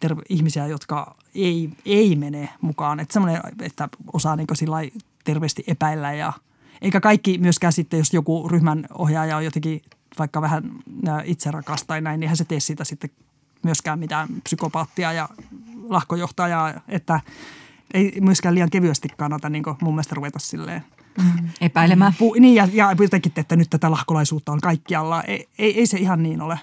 terve- ihmisiä, jotka ei, ei mene mukaan. Että semmoinen, että osaa niin terveesti epäillä ja – eikä kaikki myöskään sitten, jos joku ryhmän ohjaaja on jotenkin vaikka vähän itserakas tai näin, niin hän se tee siitä sitten myöskään mitään psykopaattia ja lahkojohtajaa, että ei myöskään liian kevyesti kannata niin mun mielestä ruveta silleen mm, epäilemään. Pu, niin ja, ja jotenkin, että nyt tätä lahkolaisuutta on kaikkialla. Ei, ei, ei se ihan niin ole.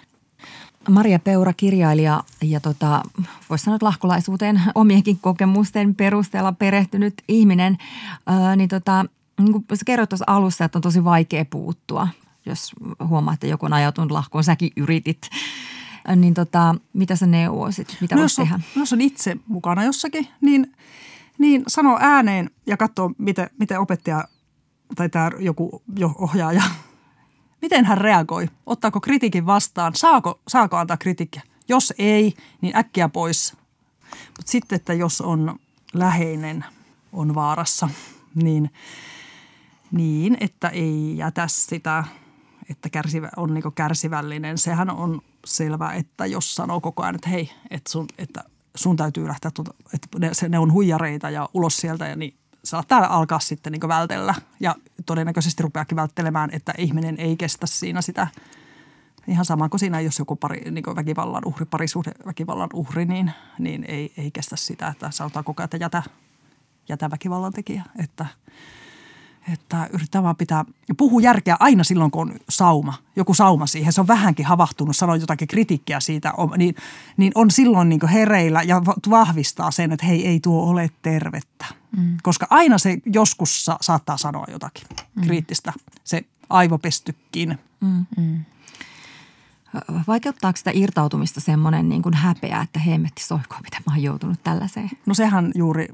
Maria Peura, kirjailija ja tota, voisi sanoa, että lahkolaisuuteen omienkin kokemusten perusteella perehtynyt ihminen, ää, niin tota, niin kuin sä kerroit tuossa alussa, että on tosi vaikea puuttua, jos huomaa, että joku on ajautunut lahkoon, säkin yritit. Niin tota, mitä sä neuvoisit? Mitä no, jos, on, tehdä? jos on itse mukana jossakin, niin, niin sano ääneen ja katso, miten, miten opettaja tai tämä joku jo ohjaaja, miten hän reagoi. Ottaako kritiikin vastaan? Saako, saako antaa kritiikkiä? Jos ei, niin äkkiä pois. Mutta sitten, että jos on läheinen on vaarassa, niin – niin, että ei jätä sitä, että kärsivä, on niin kärsivällinen. Sehän on selvä, että jos sanoo koko ajan, että hei, että sun, että sun täytyy lähteä, tuota, että ne, ne on huijareita ja ulos sieltä, ja niin saattaa alkaa sitten niin vältellä. Ja todennäköisesti rupeakin välttelemään, että ihminen ei kestä siinä sitä ihan sama kuin siinä, jos joku pari, niin väkivallan uhri, parisuhde väkivallan uhri, niin, niin ei, ei kestä sitä, että sanotaan koko ajan, että jätä, jätä väkivallan tekijä. Että – että yrittää vaan pitää, puhu järkeä aina silloin, kun on sauma, joku sauma siihen. Se on vähänkin havahtunut, sanoo jotakin kritiikkiä siitä, niin, niin on silloin niin hereillä ja vahvistaa sen, että hei, ei tuo ole tervettä. Mm. Koska aina se joskus sa- saattaa sanoa jotakin mm. kriittistä, se aivopestykin. Mm. Mm. Vaikeuttaako sitä irtautumista semmoinen niin kuin häpeä, että hemmetti soikoa, mitä mä oon joutunut tällaiseen? No sehän juuri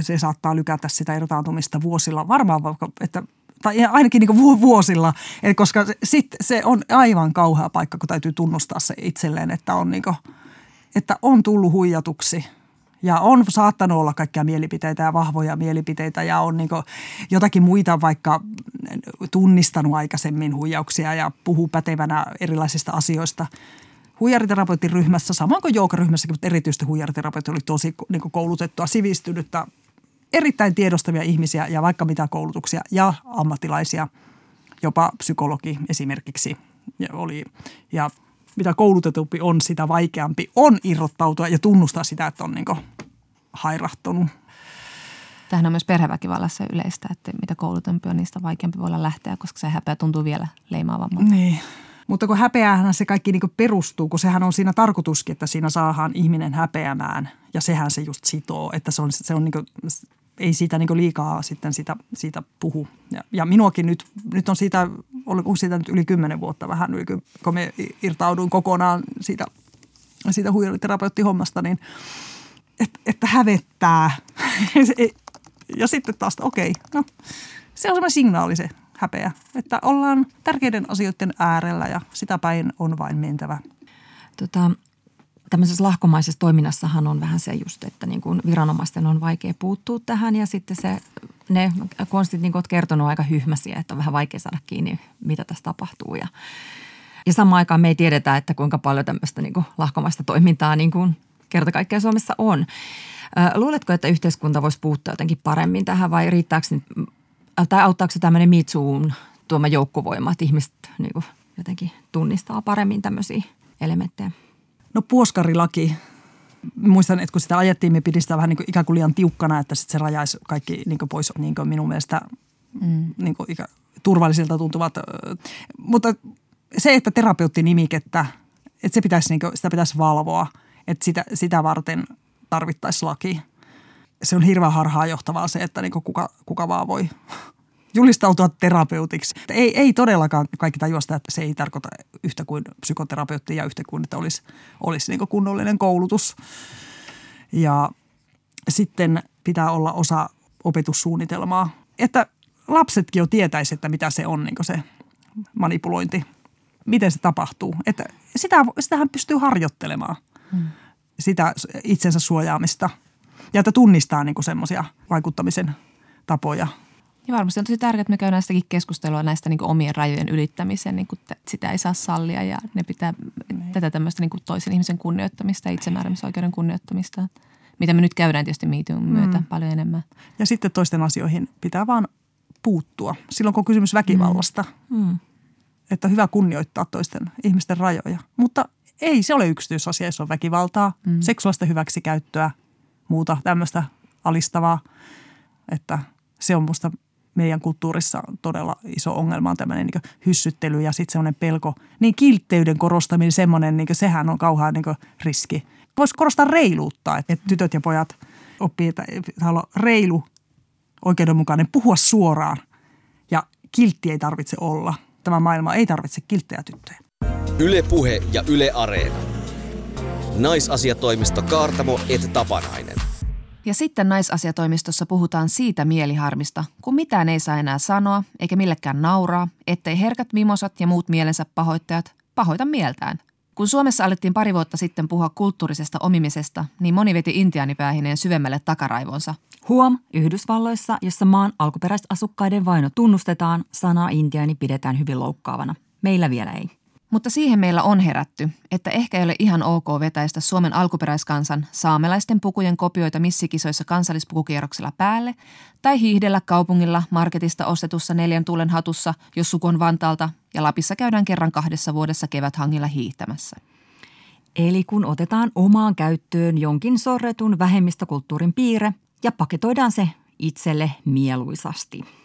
se saattaa lykätä sitä irtaantumista vuosilla, varmaan vaikka, että tai ainakin niin vuosilla, Et koska sit se on aivan kauhea paikka, kun täytyy tunnustaa se itselleen, että on, niin kuin, että on tullut huijatuksi ja on saattanut olla kaikkia mielipiteitä ja vahvoja mielipiteitä ja on niin jotakin muita vaikka tunnistanut aikaisemmin huijauksia ja puhuu pätevänä erilaisista asioista – huijariterapeutin ryhmässä, samoin kuin joogaryhmässäkin, mutta erityisesti huijariterapeutti oli tosi niin koulutettua, sivistynyttä, erittäin tiedostavia ihmisiä ja vaikka mitä koulutuksia ja ammattilaisia, jopa psykologi esimerkiksi ja oli. Ja mitä koulutetumpi on, sitä vaikeampi on irrottautua ja tunnustaa sitä, että on niin hairahtunut. Tähän on myös perheväkivallassa yleistä, että mitä koulutempi on, niistä vaikeampi voi olla lähteä, koska se häpeä tuntuu vielä leimaavammalta. Niin. Mutta kun häpeähän se kaikki niin perustuu, kun sehän on siinä tarkoituskin, että siinä saadaan ihminen häpeämään ja sehän se just sitoo, että se on, se on niin kuin, ei siitä niin liikaa sitten siitä, siitä puhu. Ja, ja minuakin nyt, nyt on siitä, on siitä nyt yli kymmenen vuotta vähän yli, kun me irtauduin kokonaan siitä, siitä huijariterapeuttihommasta, niin et, että hävettää. ja sitten taas, okei, okay, no se on semmoinen signaali se häpeä. Että ollaan tärkeiden asioiden äärellä ja sitä päin on vain mentävä. Tota, tämmöisessä lahkomaisessa toiminnassahan on vähän se just, että niin kuin viranomaisten on vaikea puuttua tähän ja sitten se, ne konstit, niin kuin olet kertonut, aika hyhmäsiä, että on vähän vaikea saada kiinni, mitä tässä tapahtuu ja ja samaan aikaan me ei tiedetä, että kuinka paljon tämmöistä niin kuin lahkomaista toimintaa niin kuin kerta kaikkiaan Suomessa on. Luuletko, että yhteiskunta voisi puuttua jotenkin paremmin tähän vai riittääkö nyt tai auttaako se tämmöinen mitsuun tuoma joukkovoima, että ihmiset niin kuin jotenkin tunnistaa paremmin tämmöisiä elementtejä? No puoskarilaki. Muistan, että kun sitä ajettiin, me pidi sitä vähän niin kuin ikään kuin liian tiukkana, että sitten se rajaisi kaikki niin kuin pois niin kuin minun mielestä mm. niin kuin ikä, turvallisilta tuntuvat. Mutta se, että terapeutti-nimikettä, että se pitäisi, niin kuin, sitä pitäisi valvoa, että sitä, sitä varten tarvittaisiin laki – se on hirveän harhaa johtavaa se, että niin kuka, kuka vaan voi julistautua terapeutiksi. Ei, ei todellakaan kaikki tajua sitä, että se ei tarkoita yhtä kuin psykoterapeutti ja yhtä kuin, että olisi, olisi niin kunnollinen koulutus. Ja sitten pitää olla osa opetussuunnitelmaa, että lapsetkin jo tietäisi, että mitä se on niin se manipulointi, miten se tapahtuu. Että sitä, sitähän pystyy harjoittelemaan, hmm. sitä itsensä suojaamista ja että tunnistaa niin semmoisia vaikuttamisen tapoja – ja varmasti on tosi tärkeää, että me käydään sitäkin keskustelua näistä niin omien rajojen ylittämisen, niin kuin sitä ei saa sallia ja ne pitää niin. tätä tämmöistä niin toisen ihmisen kunnioittamista itsemääräämisoikeuden kunnioittamista, mitä me nyt käydään tietysti miityn myötä mm. paljon enemmän. Ja sitten toisten asioihin pitää vaan puuttua silloin, kun on kysymys väkivallasta. Mm. Mm. Että hyvä kunnioittaa toisten ihmisten rajoja. Mutta ei se ole yksityisasia, jos on väkivaltaa, mm. seksuaalista hyväksikäyttöä, muuta tämmöistä alistavaa. Että se on musta meidän kulttuurissa todella iso ongelma on tämmöinen niin hyssyttely ja sitten semmoinen pelko. Niin kiltteyden korostaminen, semmoinen, niin sehän on kauhean niin riski. Voisi korostaa reiluutta, että tytöt ja pojat oppii, että olla reilu, oikeudenmukainen, puhua suoraan ja kiltti ei tarvitse olla. Tämä maailma ei tarvitse kilttejä tyttöjä. Yle Puhe ja Yle Areena. Naisasiatoimisto Kaartamo et Tapanainen. Ja sitten naisasiatoimistossa puhutaan siitä mieliharmista, kun mitään ei saa enää sanoa eikä millekään nauraa, ettei herkät mimosat ja muut mielensä pahoittajat pahoita mieltään. Kun Suomessa alettiin pari vuotta sitten puhua kulttuurisesta omimisesta, niin moni veti intiaanipäähineen syvemmälle takaraivonsa. Huom, Yhdysvalloissa, jossa maan alkuperäisasukkaiden vaino tunnustetaan, sanaa intiaani pidetään hyvin loukkaavana. Meillä vielä ei. Mutta siihen meillä on herätty, että ehkä ei ole ihan ok vetäistä Suomen alkuperäiskansan saamelaisten pukujen kopioita missikisoissa kansallispukukierroksella päälle tai hiihdellä kaupungilla marketista ostetussa neljän tuulen hatussa, jos suku on Vantaalta ja Lapissa käydään kerran kahdessa vuodessa keväthangilla hiihtämässä. Eli kun otetaan omaan käyttöön jonkin sorretun vähemmistökulttuurin piirre ja paketoidaan se itselle mieluisasti –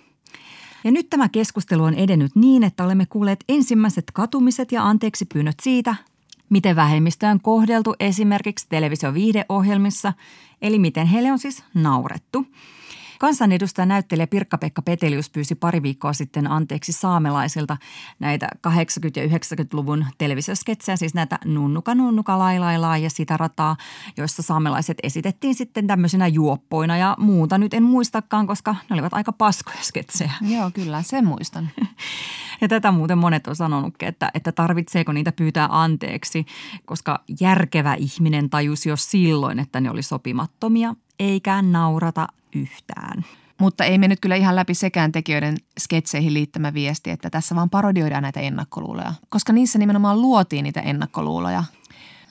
ja nyt tämä keskustelu on edennyt niin, että olemme kuulleet ensimmäiset katumiset ja anteeksi pyynnöt siitä, miten vähemmistöä on kohdeltu esimerkiksi televisioviihdeohjelmissa, eli miten heille on siis naurettu – Kansanedustaja näyttelijä Pirkka-Pekka Petelius pyysi pari viikkoa sitten anteeksi saamelaisilta näitä 80- ja 90-luvun televisiosketsejä, siis näitä nunnuka nunnuka lailailaa ja sitä rataa, joissa saamelaiset esitettiin sitten tämmöisenä juoppoina ja muuta. Nyt en muistakaan, koska ne olivat aika paskoja sketsejä. Joo, kyllä, sen muistan. Ja tätä muuten monet on sanonutkin, että, että tarvitseeko niitä pyytää anteeksi, koska järkevä ihminen tajusi jo silloin, että ne oli sopimattomia, eikä naurata yhtään. Mutta ei mennyt kyllä ihan läpi sekään tekijöiden sketseihin liittämä viesti, että tässä vaan parodioidaan näitä ennakkoluuloja. Koska niissä nimenomaan luotiin niitä ennakkoluuloja.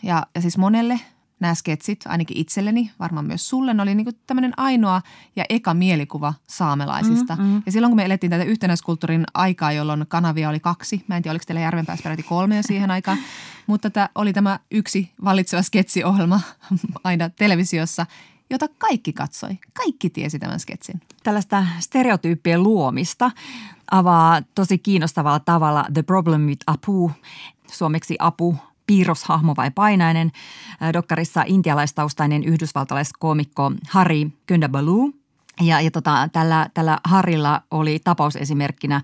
Ja, ja siis monelle nämä sketsit, ainakin itselleni, varmaan myös sulle, ne oli niin tämmöinen ainoa ja eka mielikuva saamelaisista. Mm, mm. Ja silloin kun me elettiin tätä yhtenäiskulttuurin aikaa, jolloin kanavia oli kaksi, mä en tiedä oliko teillä Järvenpäässä peräti kolme jo siihen aikaan, mutta tämä oli tämä yksi vallitseva sketsiohjelma aina televisiossa – jota kaikki katsoi. Kaikki tiesi tämän sketsin. Tällaista stereotyyppien luomista avaa tosi kiinnostavalla tavalla The Problem with Apu, suomeksi Apu, piirroshahmo vai painainen. Dokkarissa intialaistaustainen yhdysvaltalaiskoomikko Harry Köndabalu. Ja, ja tota, tällä, tällä Harilla oli tapausesimerkkinä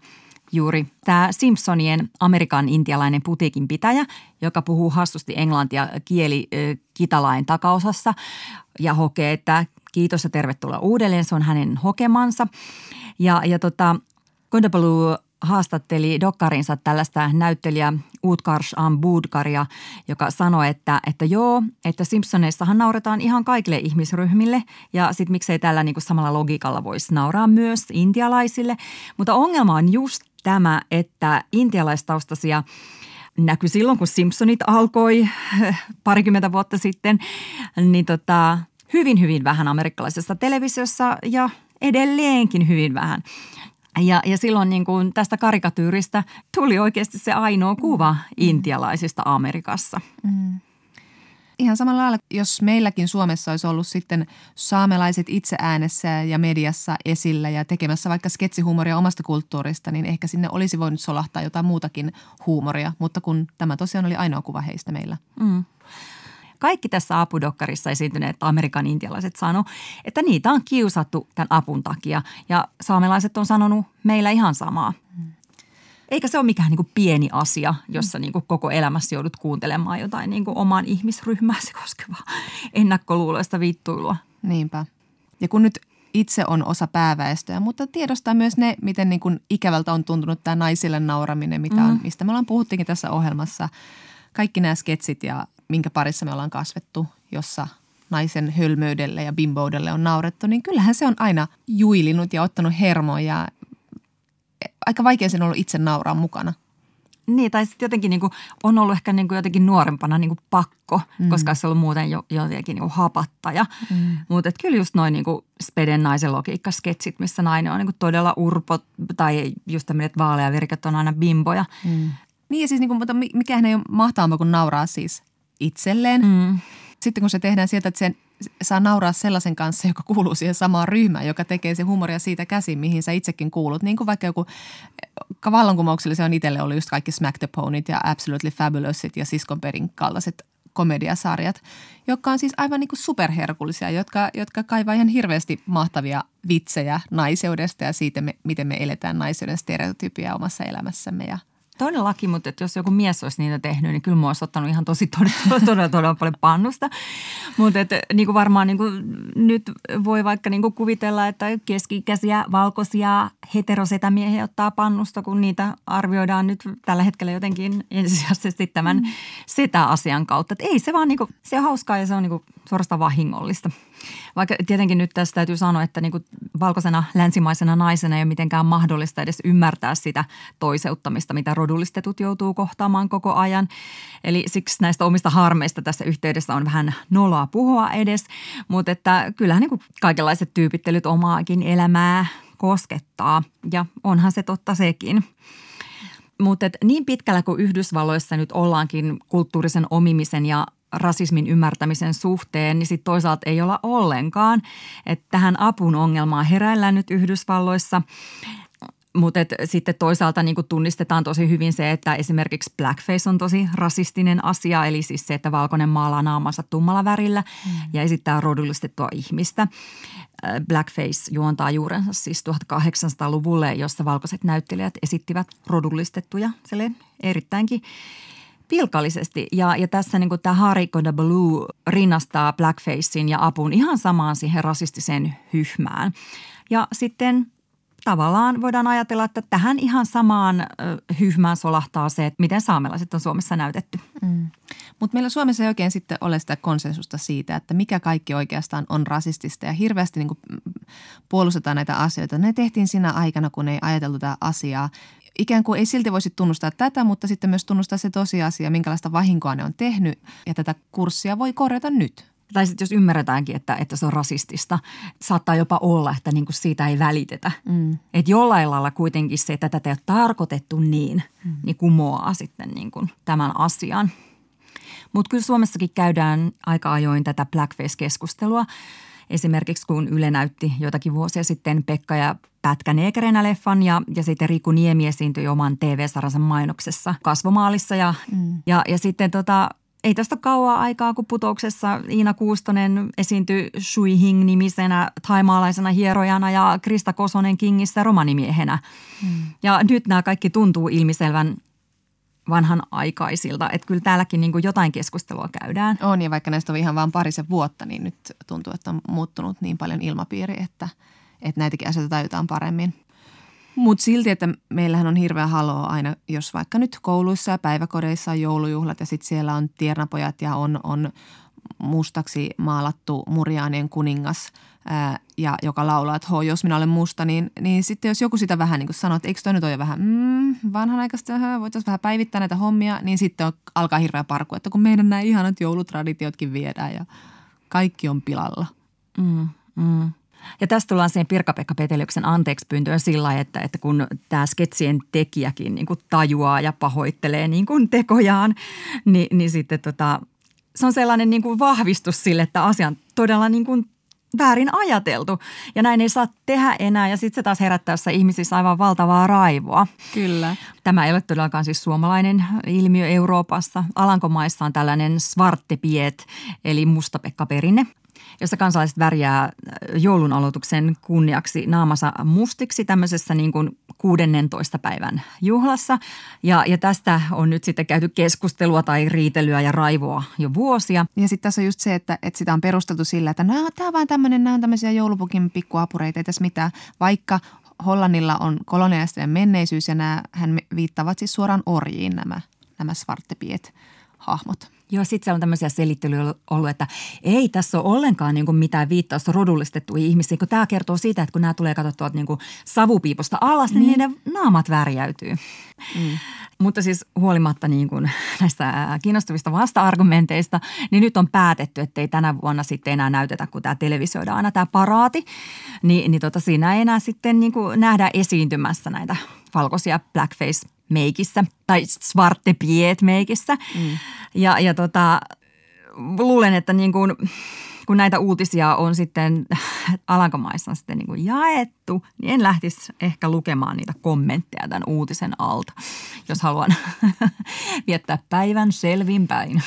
juuri tämä Simpsonien Amerikan intialainen putiikin pitäjä, joka puhuu hassusti englantia kieli kitalain takaosassa ja hokee, että kiitos ja tervetuloa uudelleen, se on hänen hokemansa. Ja, ja tota, haastatteli dokkarinsa tällaista näyttelijä Utkarsh Ambudkaria, joka sanoi, että, että joo, että Simpsoneissahan nauretaan ihan kaikille ihmisryhmille ja sitten miksei tällä niin samalla logiikalla voisi nauraa myös intialaisille. Mutta ongelma on just tämä, että intialaistaustaisia näkyi silloin, kun Simpsonit alkoi parikymmentä vuotta sitten, niin tota, hyvin, hyvin vähän amerikkalaisessa televisiossa ja edelleenkin hyvin vähän. Ja, ja silloin niin kuin tästä karikatyyristä tuli oikeasti se ainoa kuva mm. intialaisista Amerikassa. Mm. Ihan samalla lailla, jos meilläkin Suomessa olisi ollut sitten saamelaiset itse äänessä ja mediassa esillä ja tekemässä vaikka sketsihuumoria omasta kulttuurista, niin ehkä sinne olisi voinut solahtaa jotain muutakin huumoria, mutta kun tämä tosiaan oli ainoa kuva heistä meillä. Mm. kaikki tässä apudokkarissa esiintyneet Amerikan intialaiset sano, että niitä on kiusattu tämän apun takia. Ja saamelaiset on sanonut meillä ihan samaa. Eikä se ole mikään niin kuin pieni asia, jossa niin kuin koko elämässä joudut kuuntelemaan jotain niin kuin omaan ihmisryhmääsi koskevaa ennakkoluuloista vittuilua. Niinpä. Ja kun nyt itse on osa pääväestöä, mutta tiedostaa myös ne, miten niin kuin ikävältä on tuntunut tämä naisille nauraminen, mikä on, mm. mistä me ollaan puhuttiinkin tässä ohjelmassa. Kaikki nämä sketsit ja minkä parissa me ollaan kasvettu, jossa naisen hölmöydelle ja bimboudelle on naurettu, niin kyllähän se on aina juilinut ja ottanut hermoja ja aika vaikea sen ollut itse nauraa mukana. Niin, tai sitten jotenkin niin kuin, on ollut ehkä niin kuin jotenkin nuorempana niin kuin pakko, mm. koska se on ollut muuten jo, jotenkin niin kuin hapattaja. Mm. Mutta kyllä just noin niin speden naisen logiikka-sketsit, missä nainen on niin kuin todella urpo tai just tämmöinen, että vaalea virket on aina bimboja. Mm. Niin ja siis niin kuin, mutta mikähän ei ole mahtavaa kuin nauraa siis itselleen. Mm. Sitten kun se tehdään sieltä, että sen saa nauraa sellaisen kanssa, joka kuuluu siihen samaan ryhmään, joka tekee se humoria siitä käsin, mihin sä itsekin kuulut. Niin kuin vaikka joku vallankumouksellisen on itselle ollut just kaikki Smack the Ponyt ja Absolutely Fabulousit ja Siskon perin kaltaiset komediasarjat, jotka on siis aivan niin kuin superherkullisia, jotka, jotka kaivaa ihan hirveästi mahtavia vitsejä naiseudesta ja siitä, me, miten me eletään naiseuden stereotypia omassa elämässämme ja – Todellakin, mutta että jos joku mies olisi niitä tehnyt, niin kyllä mua olisi ottanut ihan tosi todella, todella, todella paljon pannusta. Mutta että niin kuin varmaan niin kuin nyt voi vaikka niin kuin kuvitella, että keski-ikäisiä valkoisia heterosetämiehiä ottaa pannusta, kun niitä arvioidaan nyt tällä hetkellä jotenkin ensisijaisesti tämän mm. setä-asian kautta. Että ei se vaan niin kuin, se on hauskaa ja se on niin kuin suorastaan vahingollista. Vaikka tietenkin nyt tässä täytyy sanoa, että niin kuin valkoisena länsimaisena naisena ei ole mitenkään mahdollista edes ymmärtää sitä toiseuttamista, mitä rodullistetut joutuu kohtaamaan koko ajan. Eli siksi näistä omista harmeista tässä yhteydessä on vähän noloa puhua edes, mutta että kyllähän niin kuin kaikenlaiset tyypittelyt omaakin elämää koskettaa ja onhan se totta sekin. Mutta niin pitkällä kuin Yhdysvalloissa nyt ollaankin kulttuurisen omimisen ja rasismin ymmärtämisen suhteen, niin sitten toisaalta ei olla ollenkaan. Että tähän apun ongelmaan heräillään nyt Yhdysvalloissa. Mutta sitten toisaalta niin tunnistetaan tosi hyvin se, että esimerkiksi blackface on tosi rasistinen asia, eli siis se, että valkoinen maalaa naamansa tummalla värillä mm. ja esittää rodullistettua ihmistä. Äh, blackface juontaa juurensa siis 1800-luvulle, jossa valkoiset näyttelijät esittivät rodullistettuja, erittäinkin pilkallisesti. Ja, ja tässä niin tämä Hariko Blue rinnastaa blackfacein ja apun ihan samaan siihen rasistiseen hyhmään. Ja sitten tavallaan voidaan ajatella, että tähän ihan samaan hyhmään solahtaa se, että miten saamelaiset on Suomessa näytetty. Mm. Mutta meillä Suomessa ei oikein sitten ole sitä konsensusta siitä, että mikä kaikki oikeastaan on rasistista ja hirveästi niin puolustetaan näitä asioita. Ne tehtiin siinä aikana, kun ei ajateltu tätä asiaa ikään kuin ei silti voisi tunnustaa tätä, mutta sitten myös tunnustaa se tosiasia, minkälaista vahinkoa ne on tehnyt ja tätä kurssia voi korjata nyt. Tai sitten jos ymmärretäänkin, että, että se on rasistista, saattaa jopa olla, että niin kuin siitä ei välitetä. Mm. Että jollain lailla kuitenkin se, että tätä ei ole tarkoitettu niin, mm. niin kumoaa sitten niin kuin tämän asian. Mutta kyllä Suomessakin käydään aika ajoin tätä blackface-keskustelua. Esimerkiksi kun Yle näytti jotakin vuosia sitten Pekka ja Pätkä Neekereinä leffan ja, ja sitten Riku Niemi esiintyi oman TV-saransa mainoksessa kasvomaalissa ja, mm. ja, ja sitten tota, ei tästä kauaa aikaa, kun putouksessa Iina Kuustonen esiintyi Shui Hing-nimisenä taimaalaisena hierojana ja Krista Kosonen Kingissä romanimiehenä. Mm. Ja nyt nämä kaikki tuntuu ilmiselvän vanhan aikaisilta. Että kyllä täälläkin niin kuin jotain keskustelua käydään. On ja vaikka näistä on ihan vain parisen vuotta, niin nyt tuntuu, että on muuttunut niin paljon ilmapiiri, että, että näitäkin asioita tajutaan paremmin. Mutta silti, että meillähän on hirveä haloa aina, jos vaikka nyt kouluissa ja päiväkodeissa on joulujuhlat ja sitten siellä on tiernapojat ja on, on mustaksi maalattu Muriaanien kuningas, ää, ja joka laulaa, että jos minä olen musta, niin, niin sitten jos joku sitä vähän niin kuin sanoo, että eikö toi nyt ole jo vähän mm, vanhanaikaista, voitaisiin vähän päivittää näitä hommia, niin sitten on, alkaa hirveä parku, että kun meidän nämä ihanat joulutraditiotkin viedään ja kaikki on pilalla. Mm, mm. Ja tästä tullaan siihen Pirkka-Pekka Petelyksen anteeksi pyyntöön sillä että, että kun tämä sketsien tekijäkin niin kuin tajuaa ja pahoittelee niin kuin tekojaan, niin, niin sitten tota, se on sellainen niin kuin vahvistus sille, että asia on todella niin kuin väärin ajateltu. Ja näin ei saa tehdä enää ja sitten se taas herättää ihmisissä aivan valtavaa raivoa. Kyllä. Tämä ei ole todellakaan siis suomalainen ilmiö Euroopassa. Alankomaissa on tällainen svartepiet eli mustapekka-perinne jossa kansalaiset värjää joulun aloituksen kunniaksi naamansa mustiksi tämmöisessä niin kuin 16. päivän juhlassa. Ja, ja tästä on nyt sitten käyty keskustelua tai riitelyä ja raivoa jo vuosia. Ja sitten tässä on just se, että, että sitä on perusteltu sillä, että tämä on vain tämmöinen, nämä on tämmöisiä joulupukin pikkuapureita, ei tässä mitään. Vaikka Hollannilla on kolonialistinen menneisyys ja nämä, hän viittavat siis suoraan orjiin nämä, nämä svartepiet hahmot. Joo, sitten siellä on tämmöisiä selittelyjä ollut, että ei tässä ole ollenkaan niin kuin mitään viittausta rodullistettuihin ihmisiin, kun tämä kertoo siitä, että kun nämä tulee katsottua niin kuin savupiiposta alas, niin, niin niiden naamat värjäytyy. Mm. Mutta siis huolimatta niin kuin näistä kiinnostavista vasta-argumenteista, niin nyt on päätetty, että ei tänä vuonna sitten enää näytetä, kun tämä televisioida aina tämä paraati, niin, niin tota, siinä ei enää sitten niin kuin nähdä esiintymässä näitä valkoisia blackface meikissä tai svarte piet meikissä. Mm. Ja, ja tota, luulen, että niin kuin, kun näitä uutisia on sitten Alankomaissa sitten niin kuin jaettu, niin en lähtisi ehkä lukemaan niitä kommentteja tämän uutisen alta, jos haluan viettää päivän selvinpäin.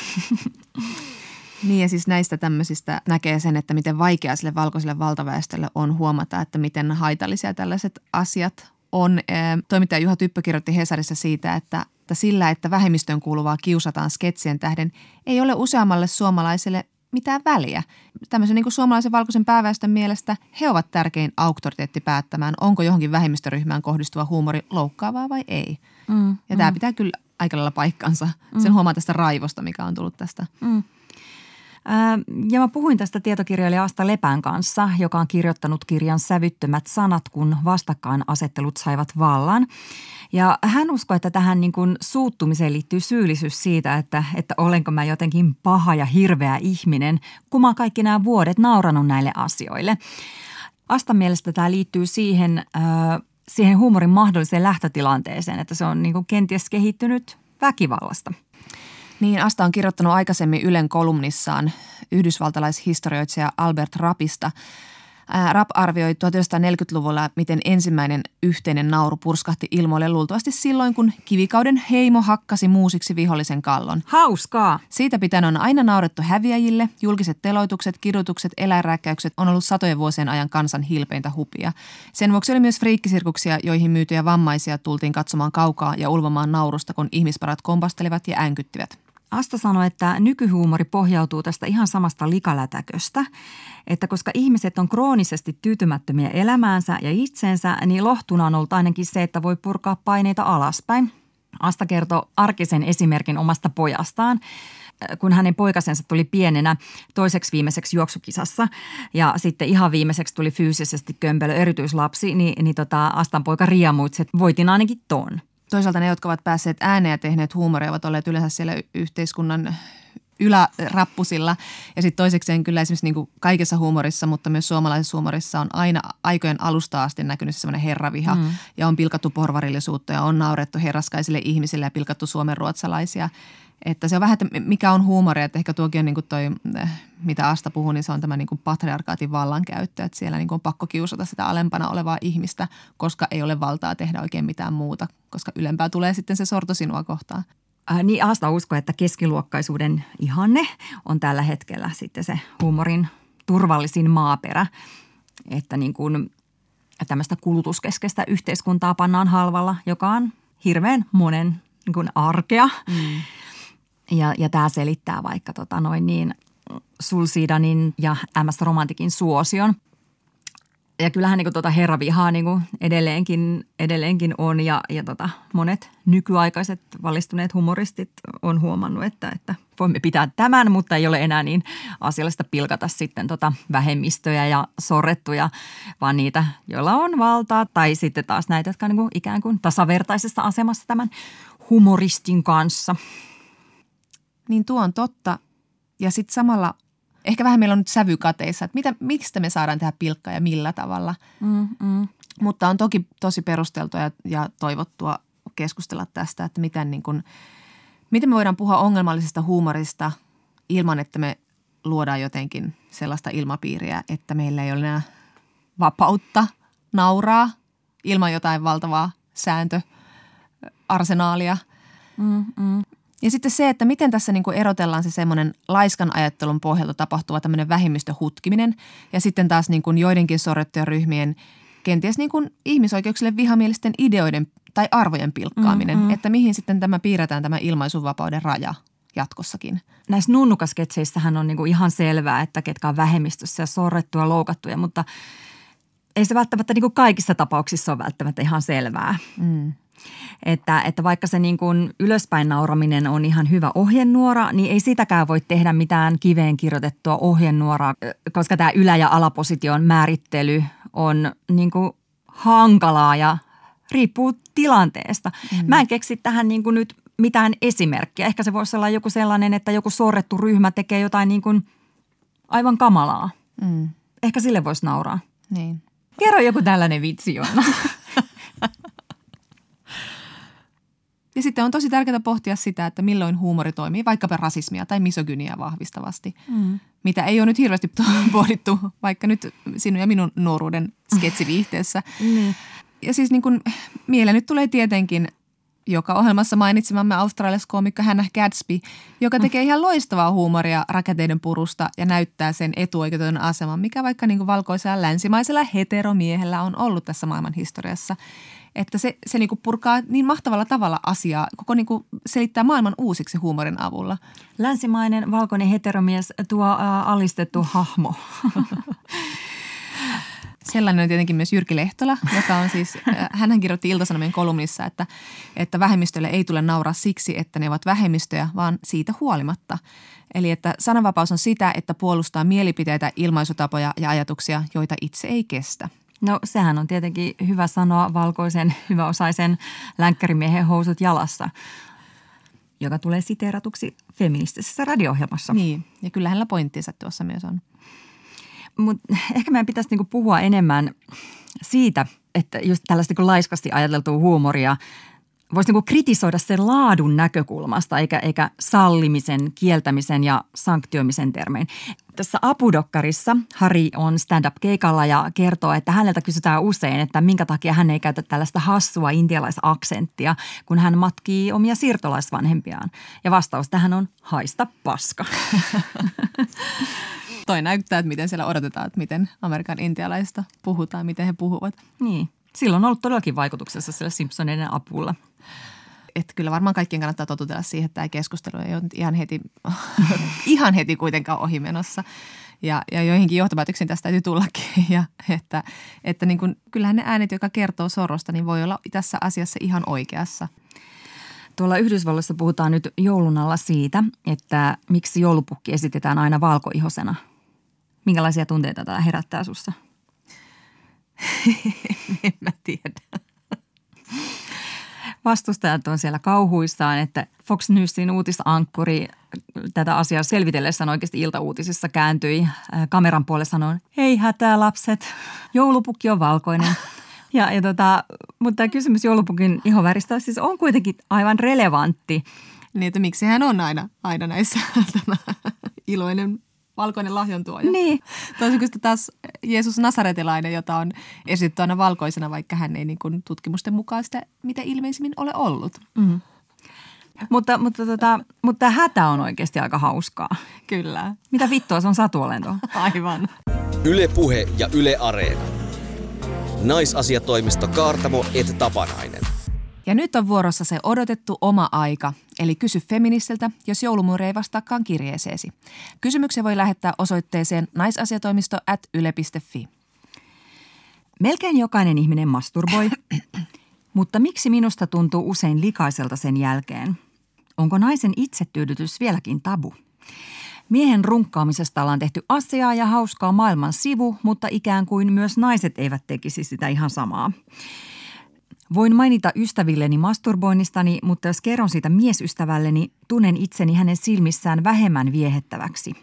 Niin ja siis näistä tämmöisistä näkee sen, että miten vaikea sille valkoiselle valtaväestölle on huomata, että miten haitallisia tällaiset asiat on, toimittaja Juha Typpö kirjoitti Hesarissa siitä, että, että sillä, että vähemmistöön kuuluvaa kiusataan sketsien tähden, ei ole useammalle suomalaiselle mitään väliä. Tämmöisen niin kuin suomalaisen valkoisen pääväestön mielestä he ovat tärkein auktoriteetti päättämään, onko johonkin vähemmistöryhmään kohdistuva huumori loukkaavaa vai ei. Mm, ja mm. tämä pitää kyllä aika lailla paikkansa. Sen mm. huomaa tästä raivosta, mikä on tullut tästä. Mm. Ja mä puhuin tästä tietokirjailija Asta Lepän kanssa, joka on kirjoittanut kirjan Sävyttömät sanat, kun vastakkainasettelut saivat vallan. Ja hän uskoi, että tähän niin kuin suuttumiseen liittyy syyllisyys siitä, että, että olenko mä jotenkin paha ja hirveä ihminen, kun mä oon kaikki nämä vuodet nauranut näille asioille. Astan mielestä tämä liittyy siihen, äh, siihen huumorin mahdolliseen lähtötilanteeseen, että se on niin kuin kenties kehittynyt väkivallasta – niin, Asta on kirjoittanut aikaisemmin Ylen kolumnissaan yhdysvaltalaishistorioitsija Albert Rapista. Rap arvioi 1940-luvulla, miten ensimmäinen yhteinen nauru purskahti ilmoille luultavasti silloin, kun kivikauden heimo hakkasi muusiksi vihollisen kallon. Hauskaa! Siitä pitäen on aina naurettu häviäjille. Julkiset teloitukset, kidutukset, eläinrääkkäykset on ollut satojen vuosien ajan kansan hilpeintä hupia. Sen vuoksi oli myös friikkisirkuksia, joihin myytyjä vammaisia tultiin katsomaan kaukaa ja ulvomaan naurusta, kun ihmisparat kompastelivat ja änkyttivät. Asta sanoi, että nykyhuumori pohjautuu tästä ihan samasta likalätäköstä, että koska ihmiset on kroonisesti tyytymättömiä elämäänsä ja itseensä, niin lohtuna on ollut ainakin se, että voi purkaa paineita alaspäin. Asta kertoi arkisen esimerkin omasta pojastaan kun hänen poikasensa tuli pienenä toiseksi viimeiseksi juoksukisassa ja sitten ihan viimeiseksi tuli fyysisesti kömpelö erityislapsi, niin, niin tota, Astan poika riemuitsi, että voitin ainakin ton toisaalta ne, jotka ovat päässeet ääneen ja tehneet huumoria, ovat olleet yleensä siellä yhteiskunnan ylärappusilla. Ja sitten toisekseen kyllä esimerkiksi niin kuin kaikessa huumorissa, mutta myös suomalaisessa huumorissa on aina aikojen alusta asti näkynyt semmoinen herraviha. Mm. Ja on pilkattu porvarillisuutta ja on naurettu herraskaisille ihmisille ja pilkattu suomenruotsalaisia. Että se on vähän, että mikä on huumoria, että ehkä tuokin on niin kuin toi, eh, mitä Asta puhui, niin se on tämä niin kuin patriarkaatin vallankäyttö, että siellä niin kuin on pakko kiusata sitä alempana olevaa ihmistä, koska ei ole valtaa tehdä oikein mitään muuta, koska ylempää tulee sitten se sorto sinua kohtaan. Äh, niin Asta uskoo, että keskiluokkaisuuden ihanne on tällä hetkellä sitten se huumorin turvallisin maaperä, että niin kuin tämmöistä kulutuskeskeistä yhteiskuntaa pannaan halvalla, joka on hirveän monen niin kuin arkea. Mm. Ja, ja tämä selittää vaikka tota noin niin Sulsidanin ja MS Romantikin suosion. Ja kyllähän niin tuota herravihaa niin edelleenkin, edelleenkin on ja, ja tota, monet nykyaikaiset valistuneet humoristit on huomannut, että, että voimme pitää tämän, mutta ei ole enää niin asiallista pilkata sitten tota vähemmistöjä ja sorrettuja, vaan niitä, joilla on valtaa tai sitten taas näitä, jotka on niin kuin ikään kuin tasavertaisessa asemassa tämän humoristin kanssa – niin tuo on totta. Ja sitten samalla ehkä vähän meillä on nyt sävykateissa, että mitä, miksi me saadaan tehdä pilkkaa ja millä tavalla. Mm, mm. Mutta on toki tosi perusteltua ja, ja toivottua keskustella tästä, että miten, niin kun, miten me voidaan puhua ongelmallisesta huumorista ilman, että me luodaan jotenkin sellaista ilmapiiriä, että meillä ei ole enää vapautta nauraa ilman jotain valtavaa sääntöarsenaalia. Mm, mm. Ja sitten se, että miten tässä niin kuin erotellaan se semmoinen laiskan ajattelun pohjalta tapahtuva tämmöinen vähemmistöhutkiminen ja sitten taas niin kuin joidenkin sorrettujen ryhmien kenties niin kuin ihmisoikeuksille vihamielisten ideoiden tai arvojen pilkkaaminen, mm-hmm. että mihin sitten tämä piirretään tämä ilmaisuvapauden raja jatkossakin. Näissä nunnukasketseissähän on niin kuin ihan selvää, että ketkä on vähemmistössä ja sorrettuja, loukattuja, mutta ei se välttämättä niin kuin kaikissa tapauksissa ole välttämättä ihan selvää. Mm. Että, että vaikka se niin kuin ylöspäin nauraminen on ihan hyvä ohjenuora, niin ei sitäkään voi tehdä mitään kiveen kirjoitettua ohjenuoraa, koska tämä ylä- ja alaposition määrittely on niin kuin hankalaa ja riippuu tilanteesta. Mm. Mä en keksi tähän niin kuin nyt mitään esimerkkiä. Ehkä se voisi olla joku sellainen, että joku sorrettu ryhmä tekee jotain niin kuin aivan kamalaa. Mm. Ehkä sille voisi nauraa. Niin. Kerro joku tällainen vitsi, Joanna. Ja sitten on tosi tärkeää pohtia sitä, että milloin huumori toimii vaikkapa rasismia tai misogyniä vahvistavasti, mm. mitä ei ole nyt hirveästi pohdittu, vaikka nyt sinun ja minun nuoruuden sketsiviihteessä. mm. Ja siis niin kuin, mieleen nyt tulee tietenkin joka ohjelmassa mainitsemamme australialaiskoomikko Hannah Gadsby, joka tekee ihan loistavaa huumoria rakenteiden purusta ja näyttää sen etuoikeutetun aseman, mikä vaikka niin kuin valkoisella länsimaisella heteromiehellä on ollut tässä maailman historiassa että se, se niinku purkaa niin mahtavalla tavalla asiaa, koko niinku selittää maailman uusiksi huumorin avulla. Länsimainen valkoinen heteromies, tuo äh, alistettu hahmo. Sellainen on tietenkin myös Jyrki Lehtola, joka on siis, hän kirjoitti Iltasanomien kolumnissa, että, että vähemmistöille ei tule nauraa siksi, että ne ovat vähemmistöjä, vaan siitä huolimatta. Eli että sananvapaus on sitä, että puolustaa mielipiteitä, ilmaisutapoja ja ajatuksia, joita itse ei kestä – No sehän on tietenkin hyvä sanoa valkoisen hyväosaisen länkkärimiehen housut jalassa, joka tulee siteeratuksi feministisessä radio-ohjelmassa. Niin, ja kyllä hänellä pointtinsa tuossa myös on. Mutta ehkä meidän pitäisi niinku puhua enemmän siitä, että just tällaista niin laiskasti ajateltua huumoria voisi niin kritisoida sen laadun näkökulmasta, eikä, eikä sallimisen, kieltämisen ja sanktioimisen termein. Tässä apudokkarissa Hari on stand-up-keikalla ja kertoo, että häneltä kysytään usein, että minkä takia hän ei käytä tällaista hassua intialaisaksenttia, kun hän matkii omia siirtolaisvanhempiaan. Ja vastaus tähän on haista paska. Toi näyttää, että miten siellä odotetaan, että miten Amerikan intialaista puhutaan, miten he puhuvat. Niin. Silloin on ollut todellakin vaikutuksessa sillä Simpsoneiden apulla että kyllä varmaan kaikkien kannattaa totutella siihen, että tämä keskustelu ei ole ihan heti, ihan heti kuitenkaan ohimenossa. Ja, ja joihinkin johtopäätöksiin tästä täytyy tullakin. Ja että, että niin kuin, kyllähän ne äänet, jotka kertoo sorosta, niin voi olla tässä asiassa ihan oikeassa. Tuolla Yhdysvalloissa puhutaan nyt joulun alla siitä, että miksi joulupukki esitetään aina valkoihosena. Minkälaisia tunteita tämä herättää sussa? en mä tiedä vastustajat on siellä kauhuissaan, että Fox Newsin uutisankkuri tätä asiaa selvitellessään oikeasti iltauutisissa kääntyi äh, kameran puolelle sanoen, hei hätää lapset, joulupukki on valkoinen. Ja, ja tota, mutta tämä kysymys joulupukin ihonväristä siis on kuitenkin aivan relevantti. Niin, että miksi hän on aina, aina näissä tämä iloinen valkoinen lahjontuoja. Niin. Toisin kuin taas Jeesus Nasaretilainen, jota on esitetty aina valkoisena, vaikka hän ei niin kuin tutkimusten mukaan sitä mitä ilmeisimmin ole ollut. Mm. Mutta, mutta, tota, mutta tämä hätä on oikeasti aika hauskaa. Kyllä. Mitä vittua se on satuolento? Aivan. Ylepuhe ja Yle Areena. Naisasiatoimisto Kaartamo et Tapanainen. Ja nyt on vuorossa se odotettu oma aika, eli kysy feministiltä, jos joulumuuri ei vastaakaan kirjeeseesi. Kysymyksen voi lähettää osoitteeseen naisasiatoimisto at yle.fi. Melkein jokainen ihminen masturboi, mutta miksi minusta tuntuu usein likaiselta sen jälkeen? Onko naisen itsetyydytys vieläkin tabu? Miehen runkkaamisesta ollaan tehty asiaa ja hauskaa maailman sivu, mutta ikään kuin myös naiset eivät tekisi sitä ihan samaa. Voin mainita ystävilleni masturboinnistani, mutta jos kerron siitä miesystävälleni, tunnen itseni hänen silmissään vähemmän viehettäväksi.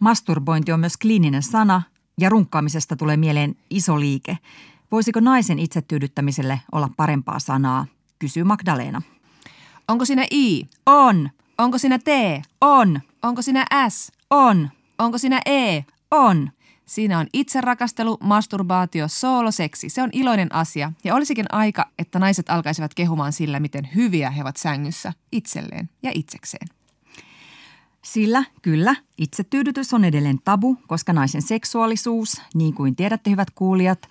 Masturbointi on myös kliininen sana ja runkkaamisesta tulee mieleen iso liike. Voisiko naisen itsetyydyttämiselle olla parempaa sanaa, kysyy Magdalena. Onko sinä I? On. Onko sinä T? On. Onko sinä S? On. Onko siinä E? On. Siinä on itserakastelu, masturbaatio, sooloseksi. Se on iloinen asia ja olisikin aika, että naiset alkaisivat kehumaan sillä, miten hyviä he ovat sängyssä itselleen ja itsekseen. Sillä kyllä, itsetyydytys on edelleen tabu, koska naisen seksuaalisuus, niin kuin tiedätte hyvät kuulijat,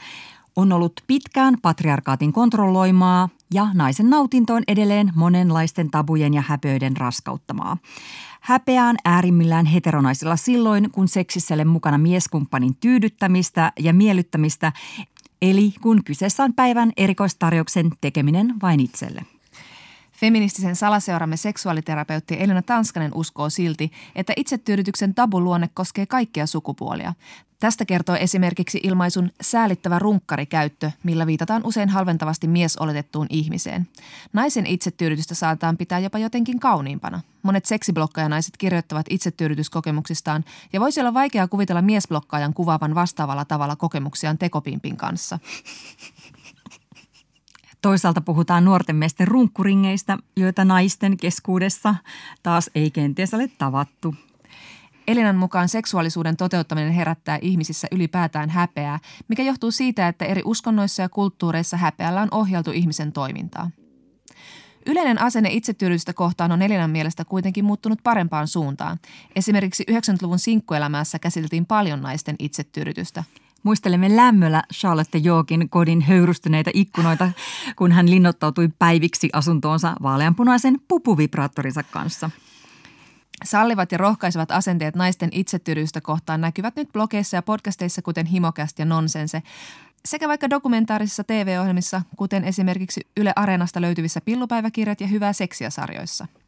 on ollut pitkään patriarkaatin kontrolloimaa ja naisen nautinto on edelleen monenlaisten tabujen ja häpöiden raskauttamaa. Häpeään äärimmillään heteronaisilla silloin, kun seksissä ei mukana mieskumppanin tyydyttämistä ja miellyttämistä, eli kun kyseessä on päivän erikoistarjouksen tekeminen vain itselle. Feministisen salaseuramme seksuaaliterapeutti Elina Tanskanen uskoo silti, että itsetyydytyksen tabuluonne koskee kaikkia sukupuolia. Tästä kertoo esimerkiksi ilmaisun säälittävä runkkarikäyttö, millä viitataan usein halventavasti miesoletettuun ihmiseen. Naisen itsetyydytystä saataan pitää jopa jotenkin kauniimpana. Monet seksiblokkajanaiset kirjoittavat itsetyydytyskokemuksistaan ja voisi olla vaikea kuvitella miesblokkaajan kuvaavan vastaavalla tavalla kokemuksiaan tekopimpin kanssa. Toisaalta puhutaan nuorten miesten runkkuringeistä, joita naisten keskuudessa taas ei kenties ole tavattu. Elinan mukaan seksuaalisuuden toteuttaminen herättää ihmisissä ylipäätään häpeää, mikä johtuu siitä, että eri uskonnoissa ja kulttuureissa häpeällä on ohjeltu ihmisen toimintaa. Yleinen asenne itsetyydytystä kohtaan on Elinan mielestä kuitenkin muuttunut parempaan suuntaan. Esimerkiksi 90-luvun sinkkuelämässä käsiteltiin paljon naisten itsetyydytystä – Muistelemme lämmöllä Charlotte Jookin kodin höyrystyneitä ikkunoita, kun hän linnoittautui päiviksi asuntoonsa vaaleanpunaisen pupuvibraattorinsa kanssa. Sallivat ja rohkaisevat asenteet naisten itsetyydystä kohtaan näkyvät nyt blogeissa ja podcasteissa, kuten Himokast ja Nonsense, sekä vaikka dokumentaarisissa TV-ohjelmissa, kuten esimerkiksi Yle Areenasta löytyvissä pillupäiväkirjat ja Hyvää seksiä sarjoissa –